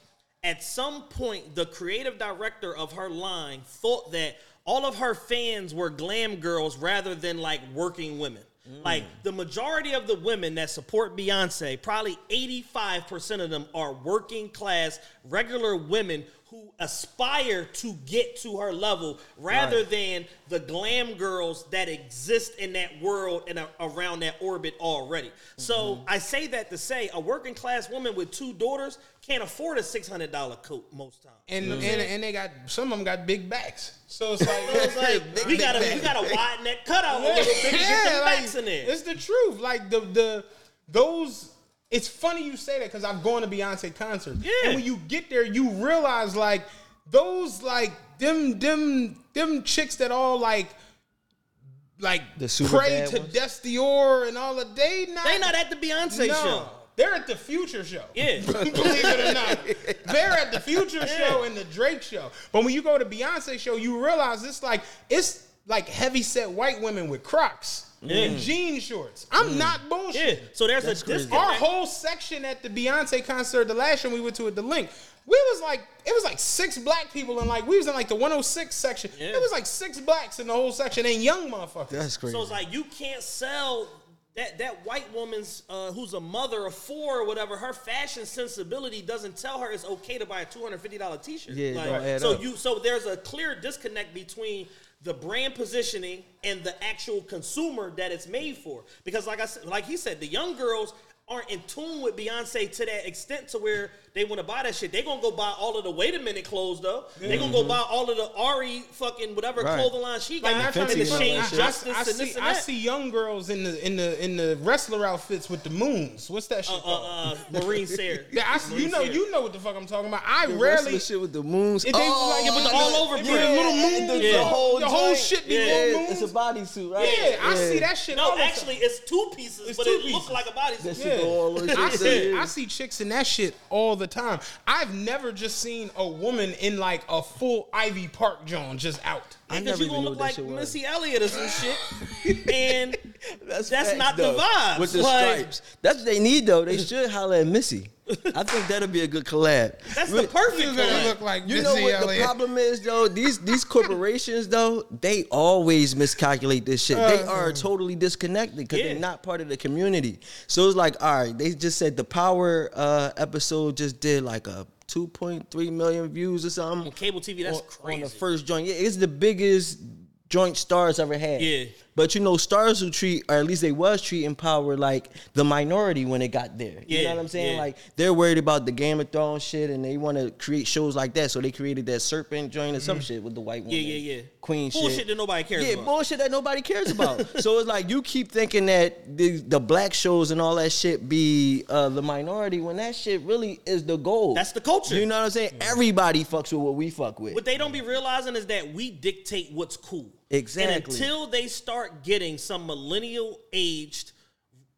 at some point the creative director of her line thought that all of her fans were glam girls rather than like working women. Mm. Like the majority of the women that support Beyonce, probably 85% of them are working class, regular women who aspire to get to her level rather Right. than the glam girls that exist in that world and around that orbit already. So mm-hmm. I say that to say a working class woman with two daughters can't afford a $600 coat most times. And, mm-hmm. and and they got some of them got big backs, so it's like, It's like, we gotta we gotta widen that cutout a little bit to get them like, backs in there. It's the truth. Like the the those. It's funny you say that because I've gone to Beyonce concerts. Yeah. And when you get there, you realize like those like them them them chicks that all like like The super pray to ones? Dess Dior and all of they not They not at the Beyonce no. show. They're at the Future show. Yeah. Believe it or not. They're at the Future show and the Drake show. But when you go to Beyonce show, you realize it's like it's like heavy set white women with Crocs. and jean shorts. I'm not bullshit. Mm. Yeah. So there's That's a crazy. disconnect. Our whole section at the Beyonce concert, the last one we went to at the Linc, we was like, it was like six black people, and like we was in like the 106 section. Yeah. It was like six blacks in the whole section, and young motherfuckers. That's crazy. So it's like you can't sell that that white woman's uh, who's a mother of four or whatever. Her fashion sensibility doesn't tell her it's okay to buy a two hundred fifty dollar t shirt. Yeah, it don't add so up. you so there's a clear disconnect between the brand positioning and the actual consumer that it's made for. Because like I said, like he said, the young girls aren't in tune with Beyonce to that extent to where they want to buy that shit. They gonna go buy all of the wait a minute clothes though. They gonna go buy all of the Ari fucking whatever Right. clothing line she got Like not and trying to the be funny. I, I- Justice I and see, this and I see young girls in the in the in the wrestler outfits with the moons. What's that shit called? uh, uh, Marine Serre. yeah, I see, you know, Serre. you know what the fuck I'm talking about. I The rarely. shit with the moons. If they like- yeah, with the all over yeah, print, little yeah, moons, the, yeah. the whole, The whole shit be yeah, little It's a moons. bodysuit, right? Yeah, I see that shit. No, actually, it's two pieces, but it looks like a body. Suit. shit go all over. I see, I see chicks in that shit all the time. I've never just seen a woman in like a full Ivy Park Joan just out. I Because never you gonna look like. Missy Elliott or some shit, and that's, facts, not though. the vibe. With the Like, stripes. That's what they need though. They should holler at Missy. I think that'll be a good collab. That's the Really- perfect You're gonna collab. look like You Missy know what Elliott. the problem is though? These these corporations though, they always miscalculate this shit. They are totally disconnected because Yeah. they're not part of the community. So it's like, all right, they just said the power uh, episode just did like a 2.3 million views or something. On cable TV, that's on, crazy. On the first joint, yeah, it's the biggest joint Starz ever had. Yeah. But you know, Starz who treat, or at least they was treating power like the minority when it got there. You know what I'm saying? yeah. Like they're worried about the Game of Thrones shit, and they want to create shows like that. So they created that serpent joint or some shit with the white woman. Mm-hmm. Yeah, yeah, yeah. Queen shit. Bullshit shit. that nobody cares yeah, about. bullshit that nobody cares about. so it's like you keep thinking that the, the black shows and all that shit be uh, the minority when that shit really is the goal. That's the culture. You know what I'm saying? Everybody fucks with what we fuck with. What they don't be realizing is that we dictate what's cool. Exactly. And until they start getting some millennial aged,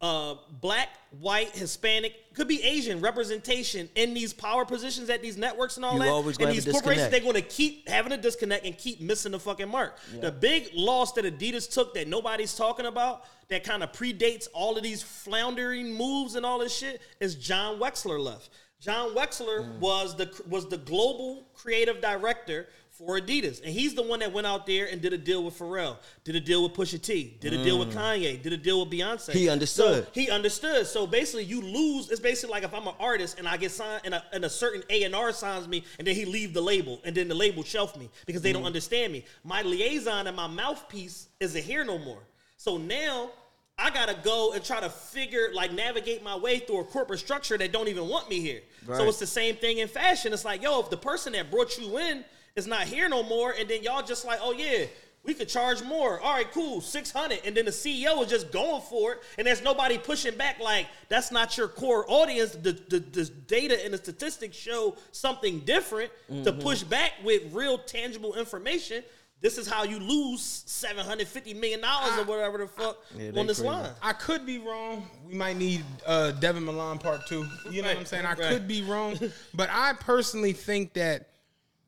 uh, black, white, Hispanic, could be Asian representation in these power positions at these networks and all You that. always and these corporations, they're going to keep having a disconnect and keep missing the fucking mark. The big loss that Adidas took that nobody's talking about, that kind of predates all of these floundering moves and all this shit, is Jon Wexler left. Jon Wexler was the was the global creative director for Adidas, and he's the one that went out there and did a deal with Pharrell, did a deal with Pusha T, did a deal with mm. Kanye, did a deal with Beyonce. He understood. So he understood. So basically, you lose. It's basically like if I'm an artist and I get signed, and a, and a certain A and R signs me, and then he leave the label, and then the label shelf me because they don't mm. understand me. My liaison and my mouthpiece isn't here no more. So now. I gotta go and try to figure, like, navigate my way through a corporate structure that don't even want me here. So it's the same thing in fashion. It's like, yo, if the person that brought you in is not here no more, and then y'all just like, oh yeah, we could charge more. All right, cool, six hundred, and then the CEO is just going for it, and there's nobody pushing back. Like that's not your core audience. The the, the data and the statistics show something different. To push back with real tangible information, this is how you lose seven hundred fifty million dollars or whatever the fuck Yeah, on this crazy. line. I could be wrong. We might need uh, Devin Milan part two. You know what I'm saying? I Right. could be wrong, but I personally think that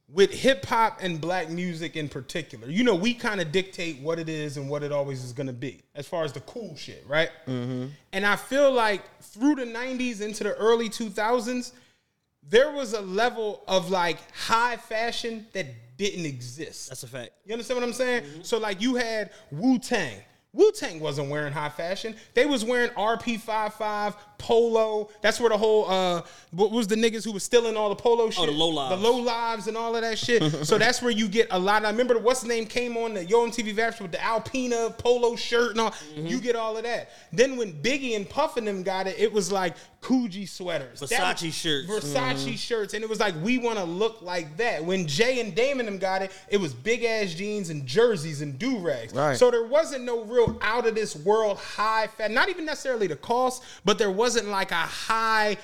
with hip hop and black music in particular, you know, we kind of dictate what it is and what it always is going to be as far as the cool shit, right? Mm-hmm. And I feel like through the 90s into the early 2000s, there was a level of like high fashion that didn't exist. That's a fact. You understand what I'm saying? Mm-hmm. So like you had Wu Tang. Wu Tang wasn't wearing high fashion. They was wearing RP55 polo. That's where the whole uh what was the niggas who was stealing all the polo shit? the Lo Lifes. The Lo Lifes and all of that shit. so that's where you get a lot. I remember what's the name came on the Yo MTV Raps with the Alpina polo shirt and all. Mm-hmm. You get all of that. Then when Biggie and Puff and them got it, it was like Coogi sweaters, Versace was- shirts. Versace shirts, and it was like we want to look like that. When Jay and Damon them got it, it was big ass jeans and jerseys and do rags. Right. So there wasn't no real out of this world high fat. Not even necessarily the cost, but there wasn't like a high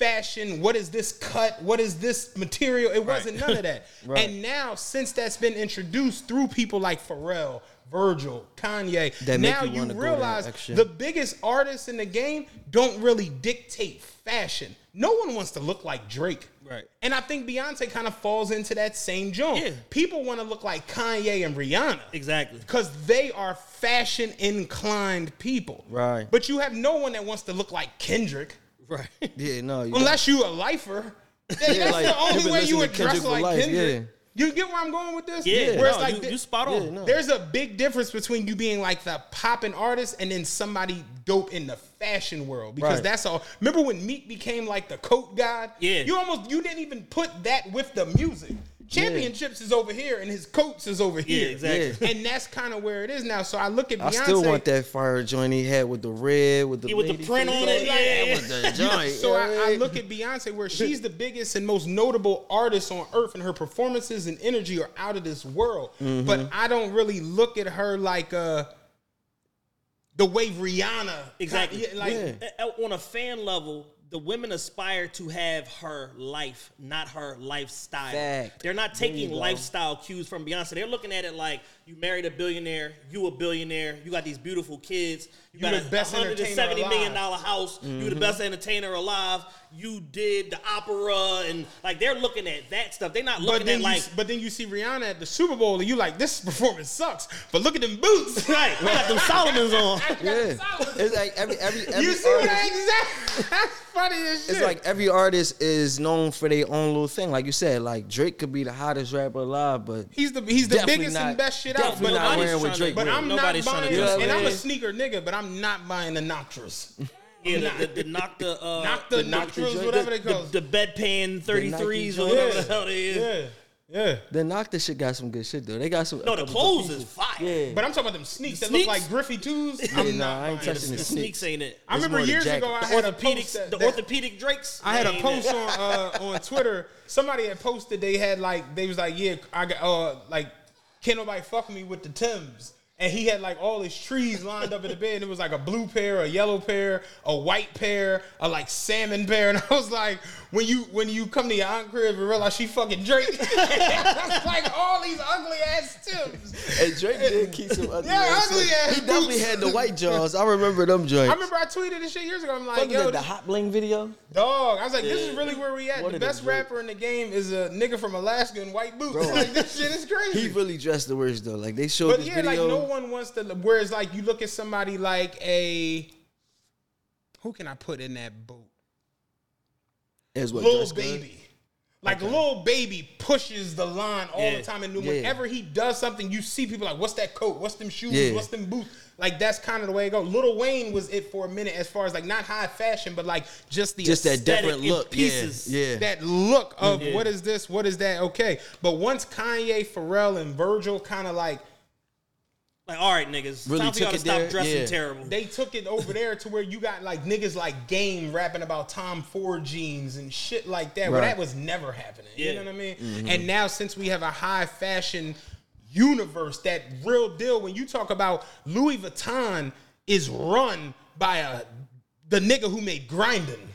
fashion. What is this cut? What is this material? It wasn't none of that. And now, since that's been introduced through people like Pharrell. Virgil, Kanye. That now you you wanna go that realize the biggest artists in the game don't really dictate fashion. No one wants to look like Drake. Right. And I think Beyonce kind of falls into that same joint. Yeah. People want to look like Kanye and Rihanna. Exactly. Because they are fashion inclined people. Right. But you have no one that wants to look like Kendrick. Right. Yeah, no. You Unless you a lifer. Yeah, that's like, the only way you would dress like Kendrick. yeah. You get where I'm going with this? Yeah. Where it's no, like you, th- you spot on. Yeah, no. there's a big difference between you being like the popping artist and then somebody dope in the fashion world because Right. that's all. Remember when Meek became like the coat god? Yeah. You almost you didn't even put that with the music. Championships is over here and his coats is over here. exactly. And that's kind of where it is now. So I look at Beyonce. I still want that fire joint he had with the red, with the Yeah, with the print on it, like, yeah. with the joint. So I, I look at Beyonce where she's the biggest and most notable artist on earth, and her performances and energy are out of this world. Mm-hmm. But I don't really look at her like uh the way Rihanna Exactly. yeah, like Yeah. A- a- on a fan level, the women aspire to have her life, not her lifestyle. Fact. They're not taking lifestyle cues from Beyonce. They're looking at it like you married a billionaire, you a billionaire, you got these beautiful kids, you, You got the a best hundred and entertainer seventy million alive. dollar house, you Mm-hmm. the best entertainer alive, you did the opera, and like they're looking at that stuff. They're not looking at you, like but then you see Rihanna at the Super Bowl, and you like this performance sucks. But look at them boots. right, we got them Salomons on. Yeah, it's like every every every you see what artist- I exactly? That's funny as shit. It's like every artist is known for their own little thing. Like you said, like Drake could be the hottest rapper alive, but he's the he's the biggest not- and best shit out. Definitely But not I'm, wearing what trying to- Drake but. I'm Nobody's not trying buying, to and I'm a sneaker nigga, but I'm not buying the Noctas. Yeah, the, the, the knock uh, Knock the knock the Noctas, whatever they the, call. the bedpan 33s or whatever Yeah. the hell they is. Yeah, yeah. the Nocta shit got some good shit though. They got some. No, the clothes is pieces. fire. Yeah, But I'm talking about them sneaks that Sneaks? look like Griffey twos. I'm nah. I ain't buying touching it. the The sneaks ain't it. I remember years ago I The had a post that, the that- orthopedic Drakes. I had a post on uh, on Twitter. Somebody had posted they had like they was like yeah I got uh like can't nobody fuck me with the Tims. And he had like all his trees lined up in the bed. And it was like a blue pair, a yellow pair, a white pair, a like salmon pair. And I was like, when you when you come to your aunt crib and realize she fucking Drake, it's like all these ugly ass Tims. And Drake did keep some ugly. Yeah, ass ugly shit. ass He definitely boots. had the white jaws. I remember them joints. I remember I tweeted this shit years ago. I'm like, Fucking yo, the, the hot bling video. Dog, I was like, this is really where we at. What the best rapper in the game is a nigga from Alaska in white boots. Bro. Like this shit is crazy. He really dressed the worst though. Like they showed but this yeah, video. like no one wants to. Whereas, like you look at somebody like a, who can I put in that boat? As what Lil? Baby. Like Lil Baby pushes the line all Yeah. the time, and Yeah. whenever he does something, you see people like, "What's that coat? What's them shoes? Yeah. What's them boots?" Like that's kind of the way it goes. Lil Wayne was it for a minute, as far as like not high fashion, but like just the Just that different look. pieces. Yeah. that look of what is this, what is that? Okay, but once Kanye, Pharrell, and Virgil kind of like Like, all right, niggas, Really time for y'all to took it stop there? dressing Yeah. terrible. they took it over there to where you got like niggas like Game rapping about Tom Ford jeans and shit like that, where that was never happening. You know what I mean? Mm-hmm. And now since we have a high fashion universe, that real deal, when you talk about Louis Vuitton is run by a the nigga who made grinding.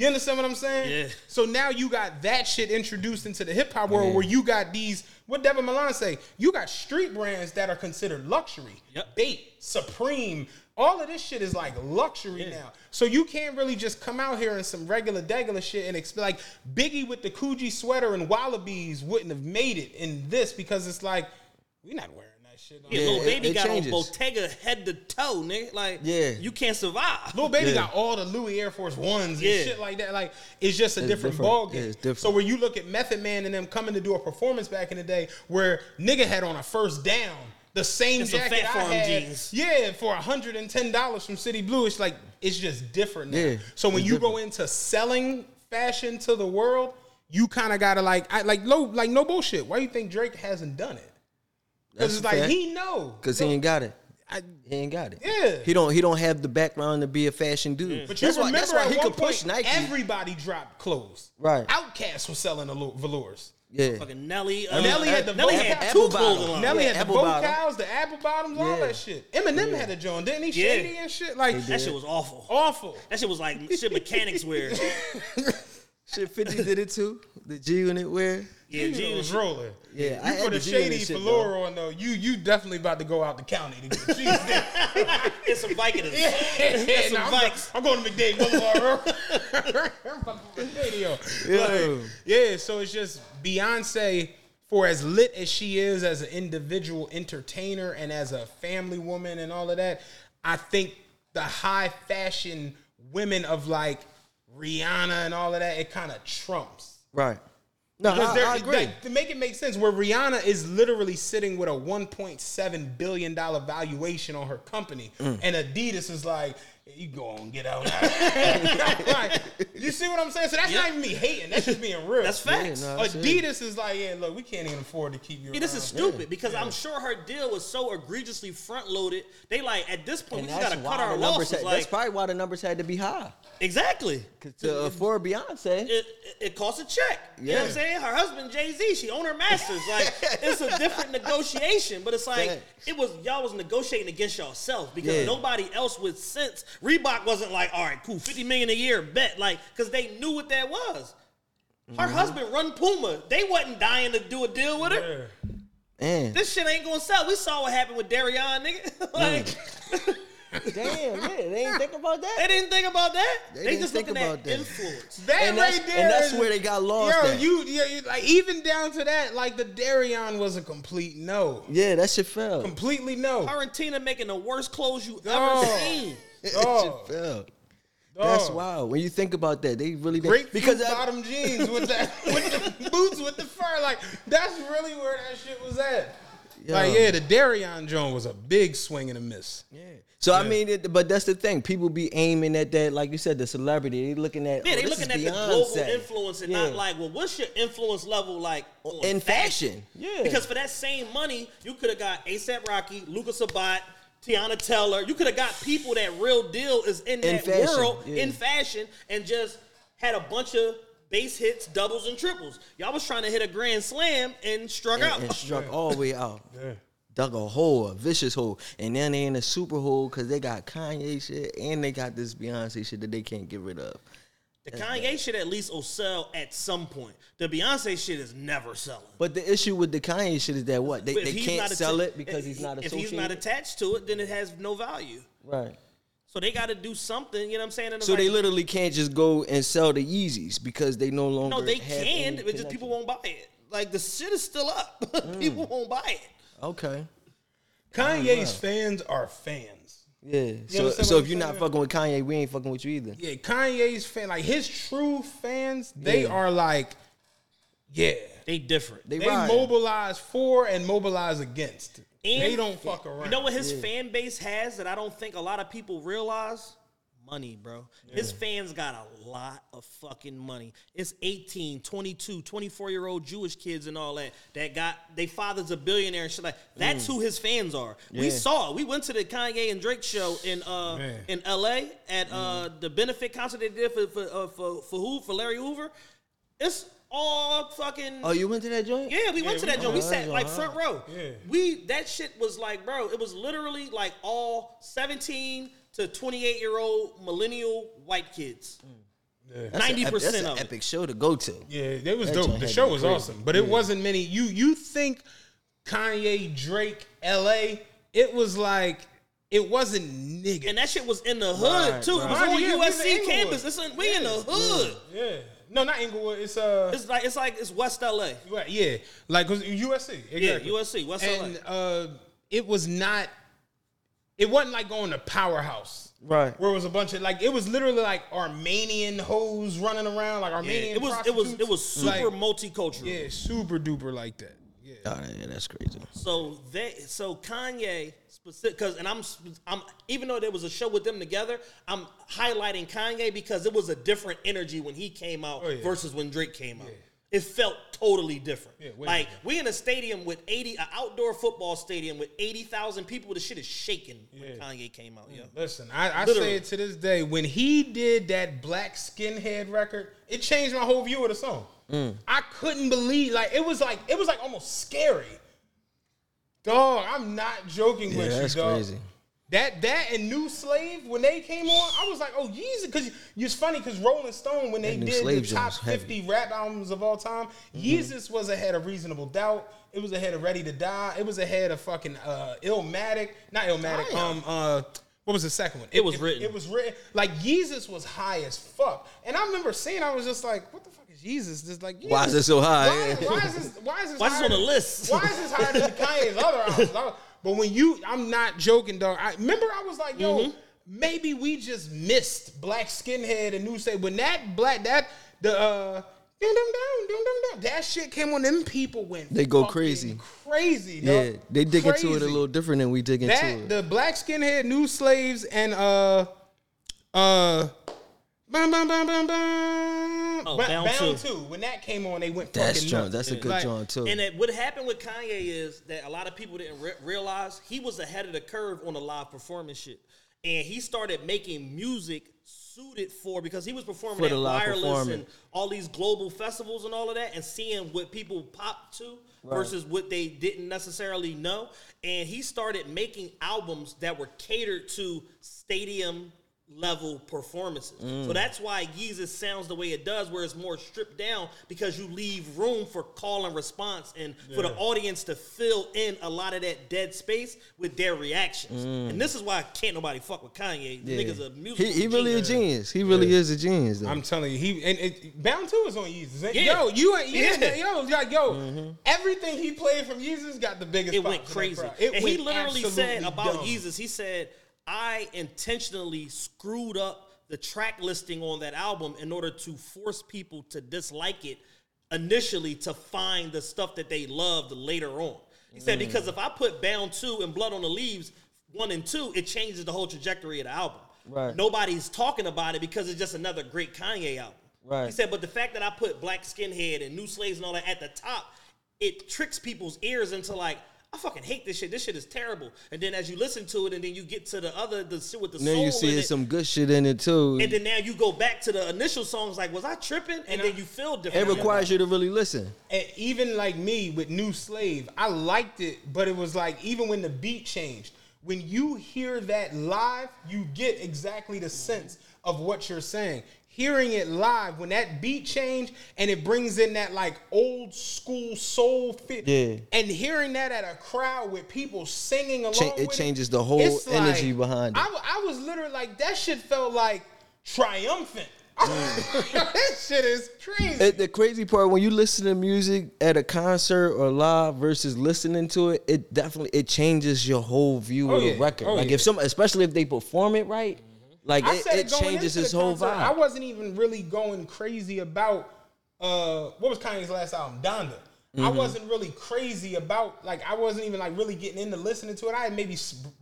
You understand what I'm saying? Yeah. So now you got that shit introduced into the hip hop world where you got these, what Devin Milan say? You got street brands that are considered luxury. Yep. Bait, Supreme, all of this shit is like luxury now. So you can't really just come out here in some regular degular shit and expect like Biggie with the Coogi sweater and Wallabies wouldn't have made it in this because it's like, we're not wearing shit. Yeah, Yeah, Lil Baby it got changes. on Bottega head to toe, nigga. Like, Yeah. you can't survive. Lil Baby Yeah. got all the Louis Air Force Ones and Yeah. shit like that. Like it's just a It's different, different. ball game. Yeah, it's different. So where you look at Method Man and them coming to do a performance back in the day, where nigga had on a first down the same And some jacket Fat I had, jeans. yeah, for hundred and ten dollars from City Blue. It's like it's just different now. Yeah, so when you different. go into selling fashion to the world, you kind of gotta like, I, like low, like no bullshit. Why you think Drake hasn't done it? Because That's it's like fact. he know Cause he ain't got it. I, He ain't got it. Yeah. He don't. He don't have the background to be a fashion dude. But you that's why. remember That's why at he one could push point, Nike. everybody dropped clothes. Right. OutKast was selling the velours. yeah. Fucking Nelly. Uh, Nelly had the Nelly had apple two bottom. clothing. Nelly Yeah, had the apple bottom. vocals, the apple bottoms, all Yeah. that shit. Eminem had a joint, didn't he? Yeah. Shady and shit. Like That shit was awful. awful. That shit was like shit mechanics wear. Shit, 50 did it too. The G Unit wear. Yeah, G G was was rolling. Yeah, I you had put the a G Unit shady shit, velour on though. You you definitely about to go out the county to get G's there. It's some Vicodins. yeah, some nah, I'm. I'm going to McDade Boulevard. bro. I'm about to put radio. Yeah. Like, yeah, so it's just Beyonce, for as lit as she is as an individual entertainer and as a family woman and all of that, I think the high fashion women of like Rihanna and all of that, it kind of trumps. Right. No, Because I, there- I agree. like, to make it make sense, where Rihanna is literally sitting with a 1.7 billion dollar valuation on her company, Mm. and Adidas is like, "You go on, get out." like, you see what I'm saying? So that's not even me hating. That's just being real. That's facts. Yeah, no, that's. Adidas is like, "Yeah, look, we can't even afford to keep you." Yeah, this is around." stupid because I'm sure her deal was so egregiously front loaded. They like at this point And we just gotta cut our losses. Had, Like that's probably why the numbers had to be high. exactly. To afford Beyonce. It, it, it costs a check. You know what I'm saying? Her husband Jay Z, she owned her masters. Like it's a different negotiation, but it's like it was y'all was negotiating against yourself because Yeah. nobody else with sense. Reebok wasn't like, all right, cool, 50 million a year, bet, like, because they knew what that was. Her Mm-hmm. husband run Puma. They wasn't dying to do a deal with her. Man. This shit ain't gonna sell. We saw what happened with Dereon, nigga. like, Damn, yeah. They didn't think about that. they didn't think about that. They They, just think looking about at that. influence. That And that's- right there, and that's is- where they got lost Yo, at. you, yeah, you, like even down to that, like the Dereon was a complete no, Yeah, that shit fell. completely no. Her and Tina making the worst clothes you Dog. ever seen. That Dog. shit fell. That's Dog. wild. When you think about that, they really did. Great because because that- bottom jeans with that with the boots with the fur. Like that's really where that shit was at. Like yeah, the Dereon Jones was a big swing and a miss. Yeah. So I mean, it, but that's the thing. People be aiming at that, like you said, the celebrity. They looking at Yeah, oh, they looking at is the global influence and Yeah. not like, well, what's your influence level like oh, on in fashion. Yeah, Because for that same money, you could have got ASAP Rocky, Lucas Sabbat, Teyana Taylor. You could have got people that real deal is in, In that fashion, world yeah. in fashion and just had a bunch of base hits, doubles, and triples. Y'all was trying to hit a grand slam and struck out. and, and struck all the way out. Dug a hole, a vicious hole, and then they in a super hole because they got Kanye shit and they got this Beyonce shit that they can't get rid of. the Kanye shit at least will sell at some point. The Beyonce shit is never selling. But the issue with the Kanye shit is that what they, they if he's can't not sell atta- it because he's not If he's not attached to it, then it has no value. right. So they got to do something. You know what I'm saying? And it's So like, they literally can't just go and sell the Yeezys because they no longer. no, they have can. any But just people won't buy it. Like the shit is still up. Mm. people won't buy it. Okay. Kanye's fans are fans. Yeah. So, understand so what if you're not fucking with Kanye, we ain't fucking with you either. Yeah, Kanye's fan, like his true fans, they Yeah. are like, yeah, They different. They, they mobilize for and mobilize against. And they don't fuck around. You know what his fan base has that I don't think a lot of people realize? Money, bro. His fans got a lot of fucking money. It's 18, 22, 24 year old Jewish kids and all that that got they father's a billionaire and shit like that's who his fans are. We saw it. We went to the Kanye and Drake show in uh Man. in LA at uh the benefit concert they did for for uh, for, for who for Larry Hoover. It's all fucking Oh, you went to that joint? yeah, we went to that joint. We sat like oh, front row. Yeah. We that shit was like, bro, it was literally like all 17 to 28 year old millennial white kids. Mm. That's a- Ninety That's percent an of it. epic show to go to. Yeah, it was That dope. The show was crazy. awesome, but it wasn't many. You you think Kanye, Drake, L.A. It was like it wasn't nigga. And that shit was in the hood Right, too. It was on Yeah, USC campus. It's in, we in the hood. yeah, no, not Inglewood. It's uh, It's like it's like it's West LA. right, yeah, like 'cause USC. Exactly. Yeah, USC, West LA. and uh, it was not. It wasn't like going to Powerhouse. Right. Where it was a bunch of like it was literally like Armenian hoes running around like Yeah, Armenian. it was it was it was prostitutes. super Like, multicultural. yeah, super duper like that. Yeah. Oh, yeah, that's crazy. So they, so Kanye specific, because and I'm, I'm even though there was a show with them together, I'm highlighting Kanye because it was a different energy when he came out Oh, yeah. versus when Drake came out. It felt totally different. Yeah, like different. we in a stadium with 80, an outdoor football stadium with 80,000 people. The shit is shaking when Kanye came out. Yeah. Listen, I, I say it to this day. When he did that Black Skinhead record, it changed my whole view of the song. Mm. I couldn't believe like it was like it was like almost scary. Dog, I'm not joking Yeah, with that's you, dog. crazy. That that and New Slave when they came on, I was like, oh Yeezus, because it's funny because Rolling Stone when they did Slave the top fifty rap albums of all time, Yeezus was ahead of Reasonable Doubt. It was ahead of Ready to Die. It was ahead of fucking uh, Illmatic, not Illmatic. Um, uh, what was the second one? It was written. It was written. Like Yeezus was high as fuck, and I remember seeing. I was just like, what the fuck is Yeezus? Just like Why is it so high? Why, why is this? Why is this? Why is this on the list? Why is this higher than Kanye's other albums? I But when you, I'm not joking, dog. I remember I was like, yo, Mm-hmm. maybe we just missed Black Skinhead and New Say when that black that the uh. Dum, dum, dum, dum, dum, dum. That shit came on. Them people went. They go fucking crazy. crazy. Yeah, they dig into it a little different than we dig into it. the black skinhead, new slaves, and uh, uh, bum, bum, bum, bum, bum. Oh, Ba- Bound Bound Two. Two. When that came on, they went That's fucking strong. nuts. That's a good Like, joint too. And that what happened with Kanye is that a lot of people didn't re- realize he was ahead of the curve on the live performance shit, and he started making music suited for because he was performing For at the live wireless performance. and all these global festivals and all of that, and seeing what people pop to versus what they didn't necessarily know, and he started making albums that were catered to stadium level performances. Mm. So that's why Yeezus sounds the way it does, where it's more stripped down because you leave room for call and response and for the audience to fill in a lot of that dead space with their reactions. And this is why can't nobody fuck with Kanye. The Mm. Yeah. nigga's a musical he, he really a genius. genius. He really is a genius. Though. I'm telling you, he and it, Bound Two is on Yeezus. Yeah. Yo, you ain't yeah, Yeah. yo, yo, yo. Mm-hmm. Everything he played from Yeezus got the biggest. It went in that crazy. crowd. It and he literally said about dumb. Yeezus, he said, I intentionally screwed up the track listing on that album in order to force people to dislike it initially to find the stuff that they loved later on. He said, mm. because if I put Bound 2 and Blood on the Leaves, 1 and 2, it changes the whole trajectory of the album. Right. Nobody's talking about it because it's just another great Kanye album. Right. He said, but the fact that I put Black Skinhead and New Slaves and all that at the top, it tricks people's ears into like, I fucking hate this shit. This shit is terrible. And then as you listen to it, and then you get to the other, the shit with the then soul you see in it, some good shit in it too. and then now you go back to the initial songs, like, was I tripping? And, And then I- you feel different. it requires you to really listen. and even like me with New Slave, I liked it, but it was like even when the beat changed, when you hear that live, you get exactly the sense of what you're saying. Hearing it live, when that beat change and it brings in that like old school soul fit, Yeah. and hearing that at a crowd with people singing along, Cha- it changes the whole energy behind it. I, I was literally like, that shit felt like triumphant. Mm. that shit is crazy. It, the crazy part when you listen to music at a concert or live versus listening to it, it definitely it changes your whole view Oh, of the yeah. record. Oh, like yeah. if some, especially if they perform it right, like I it, it changes his whole concert, vibe. I wasn't even really going crazy about uh what was Kanye's last album, Donda. I Mm-hmm. wasn't really crazy about like I wasn't even like really getting into listening to it. I had maybe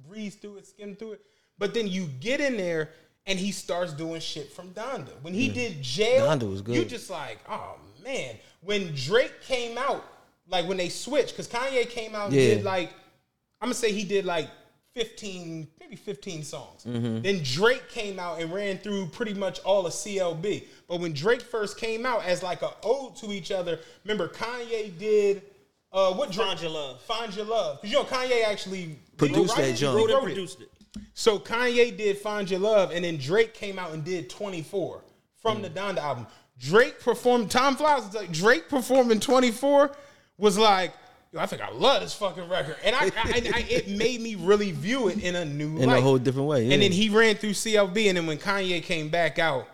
breezed through it, skimmed through it. But then you get in there and he starts doing shit from Donda. When he did Jail, Mm. Donda was good. You just like, oh man. When Drake came out, like when they switched, because Kanye came out and Yeah. did like I'm gonna say he did like 15, maybe 15 songs. Mm-hmm. Then Drake came out and ran through pretty much all of CLB. But when Drake first came out as like an ode to each other, remember Kanye did uh what Drake? Find Your Love. Find Your Love. Because you know Kanye actually Produced that it, joint. wrote it. produced it. So Kanye did Find Your Love, and then Drake came out and did 24 from the Donda album. Drake performed, Tom Flowers was like, Drake performing 24 was like, yo, I think I love this fucking record. And I, I, I it made me really view it in a new in light. a whole different way. Yeah. And then he ran through CLB, and then when Kanye came back out,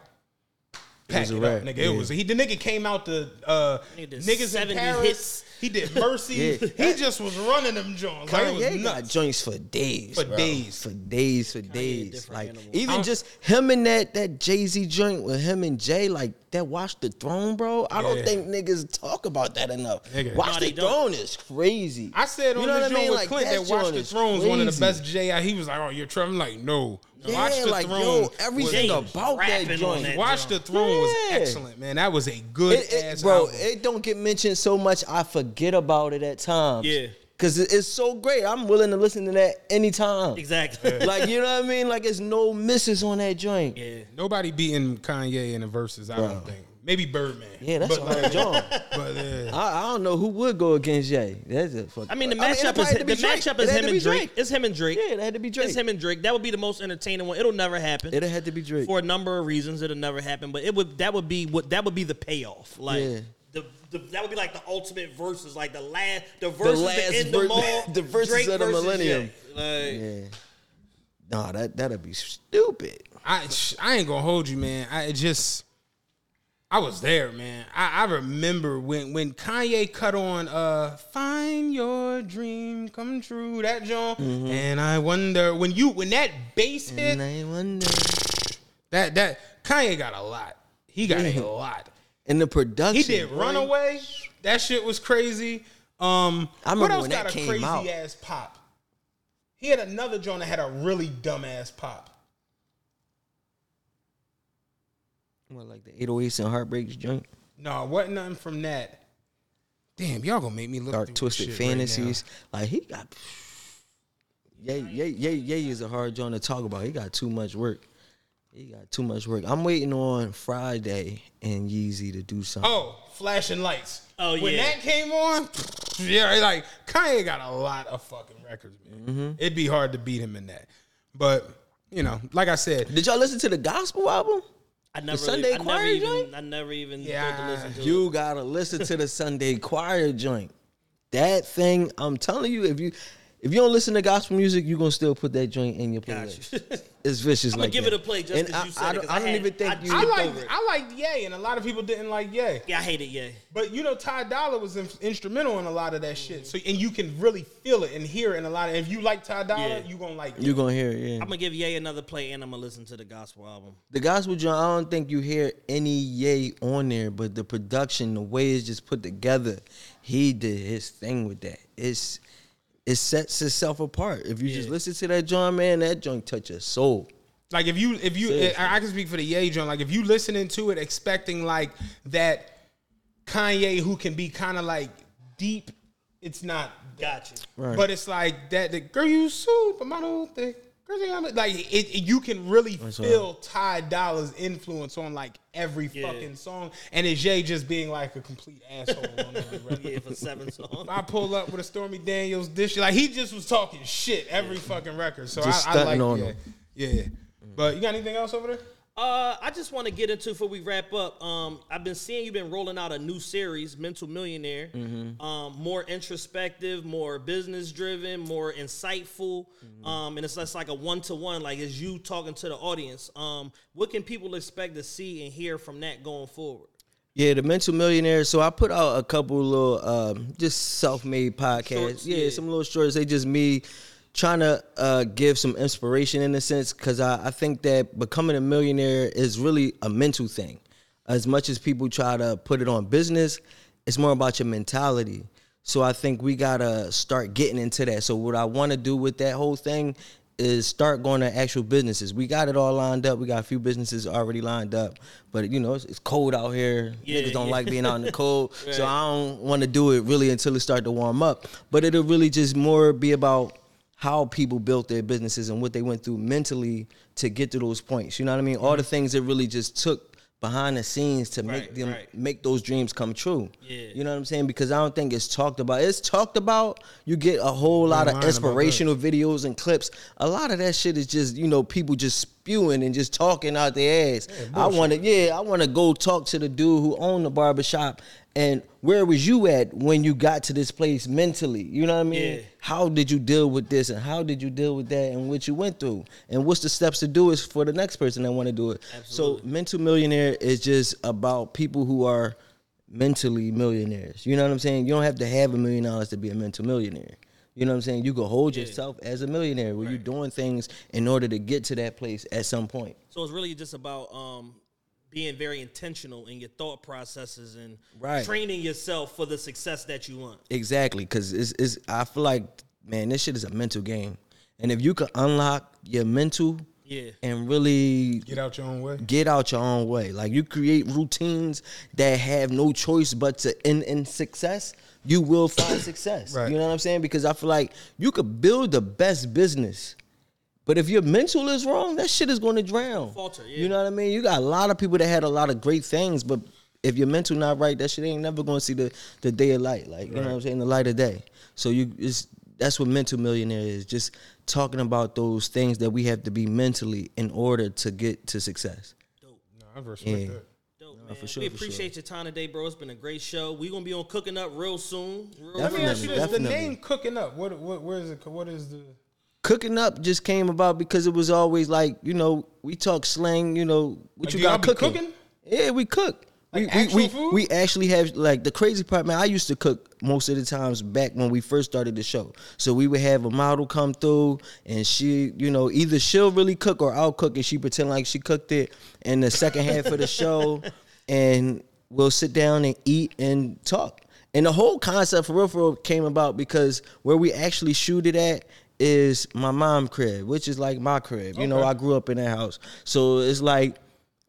pack was it, up, nigga. yeah. It was he. The nigga came out to uh, niggas in 70 Paris. hits. He did Mercy. Yeah. He just was running them joints. Like, it was got joints for days, For bro. days. for days, for a days. Like animal. even I'm- just him and that that Jay Z joint with him and Jay, like that Watch the Throne, bro. I don't think niggas talk about that enough. Nigga. Watch No, the they. Throne is crazy. I said on You know the what I joint mean? with Like, Clint that that Watch joint the Throne was one of the crazy. best J. He was like, "Oh, you're Trump." I'm like, no. Yeah, Watch the like Throne. yo, everything James about that joint. that. Watch the Throne was excellent, man. That was a good It- it- ass bro, album. it don't get mentioned so much. I forget about it at times. Yeah. Cause it's so great. I'm willing to listen to that anytime. Exactly. Like you know what I mean? Like it's no misses on that joint. yeah. Nobody beating Kanye in the verses. I don't think. Maybe Birdman. Yeah, that's but, a hard joint. But yeah. I, I don't know who would go against Jay. That's a fuck. I mean, the it matchup probably is had to be the Drake. matchup It is had him and be Drake. It's him and Drake. Yeah, it had to be Drake. It's him and Drake. That would be the most entertaining one. It'll never happen. It had to be Drake. for a number of reasons. It'll never happen. But it would that would be what that would be the payoff. Like Yeah. the, the that would be like the ultimate versus, like the last the versus the, last end ver- of all the versus Drake of the millennium. Like, Yeah. Nah, that that'd be stupid. I I ain't gonna hold you, man. I just I was there, man. I, I remember when when Kanye cut on uh "Find Your Dream Come True" that joint, Mm-hmm. and I wonder when you when that bass hit And I wonder. that that Kanye got a lot. He got a lot. And the production. He did boy. Runaway. That shit was crazy. Um, I remember what else when got that a came crazy out. ass pop? He had another joint that had a really dumb ass pop. What, like the 808s and Heartbreaks joint? No, wasn't nothing from that. Damn, y'all gonna make me look Dark Twisted this shit right Fantasies. like he got. Yay, yay, yay, yay is a hard joint to talk about. He got too much work. He got too much work. I'm waiting on Friday and Yeezy to do something. Oh, flashing lights. Oh, yeah. when that came on, yeah, like Kanye got a lot of fucking records, man. Mm-hmm. It'd be hard to beat him in that. But you know, like I said, Did y'all listen to the gospel album? I never, Sunday I never choir even, joint? I never even Yeah. to listen to it. You gotta listen to the Sunday choir joint. That thing, I'm telling you, if you if you don't listen to gospel music, you're gonna still put that joint in your playlist. Gotcha. It's vicious I'ma like give that. it a play just And 'cause you I- said I, it, don't- I I don't had- even think I you. I like over. I liked Ye, and a lot of people didn't like Ye. yeah, I hated yeah. But you know, Ty Dolla was in, instrumental in a lot of that shit. So and you can really feel it and hear it in a lot of. If you like Ty Dolla, Yeah. you gonna like. you it. gonna hear it. Yeah. I'm gonna give Ye another play and I'm gonna listen to the gospel album. The gospel joint, I don't think you hear any yay on there, but the production, the way it's just put together, he did his thing with that. It's it sets itself apart. If you just listen to that joint, man, that joint touch your soul. Like if you if you Seriously. I, can speak for the Ye joint. Like if you listening to it expecting like that Kanye who can be kind of like deep, it's not. Gotcha. Right. But it's like that. The girl you supermodel thing. Girl, you got Like it, it- you can really feel Ty Dolla's influence on like every Yeah. fucking song, and it's Jay just being like a complete asshole on every record. Yeah, for seven songs. I pull up with a Stormy Daniels dish. Like he just was talking shit every fucking record. So Just I, I like stunting on yeah, him. yeah. But you got anything else over there? Uh, I just want to get into before we wrap up. Um, I've been seeing you've been rolling out a new series, Mental Millionaire. Um, more introspective, more business driven, more insightful. Um, and it's just like a one to one, like it's you talking to the audience. Um, what can people expect to see and hear from that going forward? Yeah, the mental millionaire. So I put out a couple little um, just self-made podcasts. Shorts, yeah, yeah. some little shorts. They just me trying to uh, give some inspiration in a sense because I, I think that becoming a millionaire is really a mental thing. As much as people try to put it on business, it's more about your mentality. So I think we gotta start getting into that. So what I want to do with that whole thing is start going to actual businesses. We got it all lined up. We got a few businesses already lined up, but you know it's, it's cold out here. Yeah, Niggas don't yeah. like being out in the cold, so I don't want to do it really until it start to warm up. But it'll really just more be about how people built their businesses and what they went through mentally to get to those points. You know what I mean? All the mm-hmm. things that really just took behind the scenes to make them right. make those dreams come true. Yeah. You know what I'm saying? Because I don't think it's talked about. It's talked about. You get a whole lot of lying about that. inspirational videos and clips. A lot of that shit is just, you know, people just spewing and just talking out their ass. I want to, yeah, I want to go talk to the dude who owned the barbershop and where was you at when you got to this place mentally? You know what I mean? Yeah. How did you deal with this and how did you deal with that and what you went through? And what's the steps to do is for the next person that want to do it. Absolutely. So mental millionaire is just about people who are mentally millionaires. You know what I'm saying? You don't have to have a million dollars to be a mental millionaire. You know what I'm saying? You can hold yourself as a millionaire where you're doing things in order to get to that place at some point. So it's really just about um, being very intentional in your thought processes and Right. training yourself for the success that you want. Exactly, because it's, it's I feel like man, this shit is a mental game, and if you can unlock your mental, Yeah. and really Get out your own way. get out your own way, like you create routines that have no choice but to end in success, you will find success. Right. You know what I'm saying? Because I feel like you could build the best business. But if your mental is wrong, that shit is going to drown. Falter, yeah. You know what I mean? You got a lot of people that had a lot of great things, but if your mental not right, that shit ain't never gonna see the the day of light. Like you know what I'm saying, the light of day. So you it's that's what mental millionaire is. Just talking about those things that we have to be mentally in order to get to success. Dope. No, I respect Yeah. that. Oh, uh, Dope, man. for sure, we for sure. appreciate your time today, bro. It's been a great show. We're gonna be on Cooking Up real soon. Real Let me ask you Definitely, this: the name "Cooking Up." What? What? Where is it? What is the? Cooking up just came about because it was always like you know we talk slang. You know what Like, you got cooking? cooking? Yeah, we cook. Like we, we, we, food? we actually have like the crazy part, man. I used to cook most of the times back when we first started the show. So we would have a model come through, and she, you know, either she'll really cook or I'll cook, and she pretend like she cooked it. in the second half of the show, and we'll sit down and eat and talk. And the whole concept for real, for real came about because where we actually shoot it at is my mom crib, which is like my crib. You know, I grew up in that house, so it's like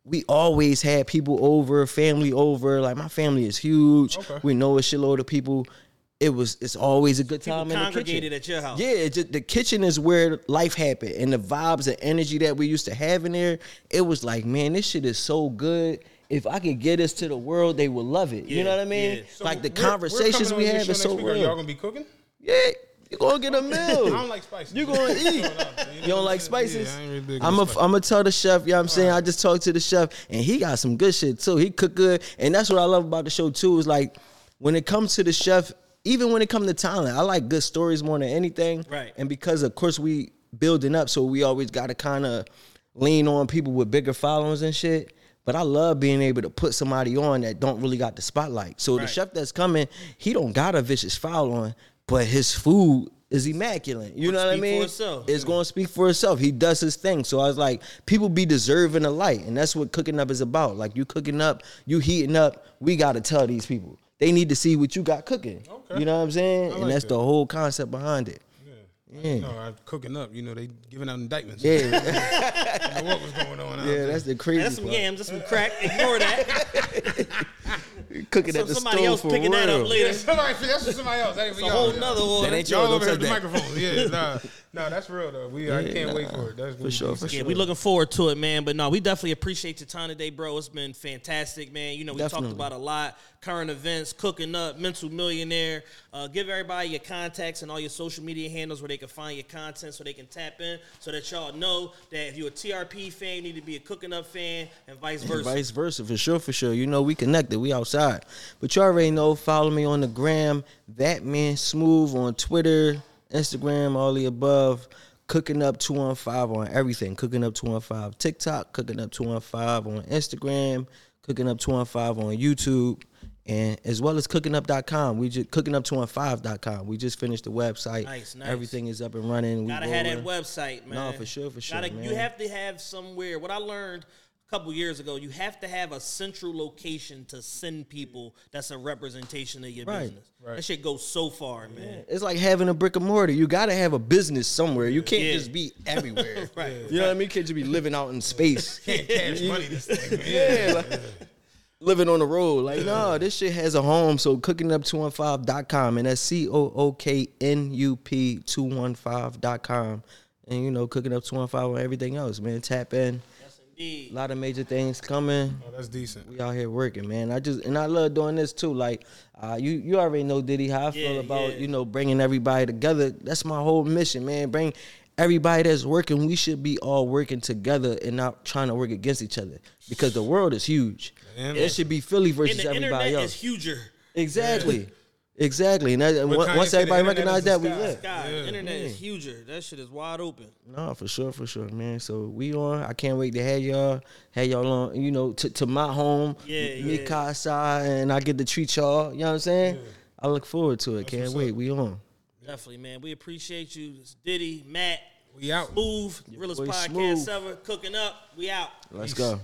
we always had people over, family over. Like my family is huge. Okay. We know a shitload of people. It was. It's always a good People time in the kitchen. congregated at your house. Yeah, just, the kitchen is where life happened, and the vibes and energy that we used to have in there. It was like, man, this shit is so good. If I could get this to the world, they would love it. you know what I mean? yeah. So like the we're- we're conversations we have is so week. Are real. Y'all gonna be cooking? Yeah, you gonna get a meal. I don't like spices. You gonna eat. You don't like spices? Yeah, really I'm on a. I'm gonna tell the chef. You know what I'm saying? I just talked to the chef, and he got some good shit too. He cook good, and that's what I love about the show too. Is like when it comes to the chef, even when it comes to talent, I like good stories more than anything. Right. And because of course we building up, so we always got to kind of lean on people with bigger followings and shit. But I love being able to put somebody on that don't really got the spotlight. So the chef that's coming, he don't got a vicious following, but his food is immaculate. You know what I mean? itself. It's going to speak for itself. He does his thing. So I was like, people be deserving of light, and that's what cooking up is about. Like you cooking up, you heating up. We got to tell these people they need to see what you got cooking. Okay. You know what I'm saying? I and that's that. the whole concept behind it. You know, I'm cooking up. You know, they giving out indictments. Yeah, I know what was going on. out yeah, there. that's the crazy that's some part. yams, that's some crack. Ignore that. Cooking So at the somebody stove else for picking that up later. Yeah, somebody, that's for somebody else. That ain't for a y'all. whole nother order. That ain't Y'all yours. over Don't at the microphone. Yeah, nah, nah, that's real though. We, I can't wait for it. That's For sure, for Yeah, sure. we looking forward to it, man. But no, we definitely appreciate your time today, bro. It's been fantastic, man. You know, we Definitely. talked about a lot, current events, cooking up, mental millionaire. Uh, give everybody your contacts and all your social media handles where they can find your content, so they can tap in, so that y'all know that if you're a TRP fan, you need to be a cooking up fan, and vice versa. Vice versa, for sure, for sure. You know, we connected, we outside. But you already know, follow me on the gram, that man smooth on Twitter, Instagram, all the above. Cooking up 215 on everything. Cooking up 215 TikTok, cooking up 215 on Instagram, cooking up 215 on YouTube, and as well as cookingup.com. We just cooknup215.com. We just finished the website. Nice, nice. Everything is up and running. We Gotta have that website, man. No, for sure, for sure, Gotta, You have to have somewhere. What I learned couple years ago, you have to have a central location to send people. That's a representation of your Right, business. That shit goes so far, man. It's like having a brick and mortar. You got to have a business somewhere. You can't Yeah. just be everywhere. Right. You know what I mean? You can't just be living out in space. can't cash money. This thing. man. yeah. Like, living on the road. Like, no, this shit has a home. So cooknup215.com and that's C O O K N U P 215.com. And you know, cooking up 215 on everything else, man. Tap in. Yes, indeed. A lot of major things coming. Oh, that's decent. We out here working, man. I just and I love doing this too. Like, uh, you you already know Diddy how I feel Yeah, about yeah. you know bringing everybody together. That's my whole mission, man. Bring everybody that's working. We should be all working together and not trying to work against each other because the world is huge. And- it should be Philly versus And versus the everybody internet else. is huger. exactly, exactly. And that, What once Kanye once said, the everybody internet recognize is that, we sky. live. God, Yeah. the internet is huger. That shit is wide open. No, for sure, for sure, man. So we on. I can't wait to have y'all, have y'all on. You know, to, to my home, Yeah, me yeah. casa, and I get to treat y'all. You know what I'm saying? I look forward to it. can't wait. We on. Definitely, man. We appreciate you. It's Diddy, Matt, We out. Smooth, realest podcast Smooth. ever. Cooking up. We out. Let's go.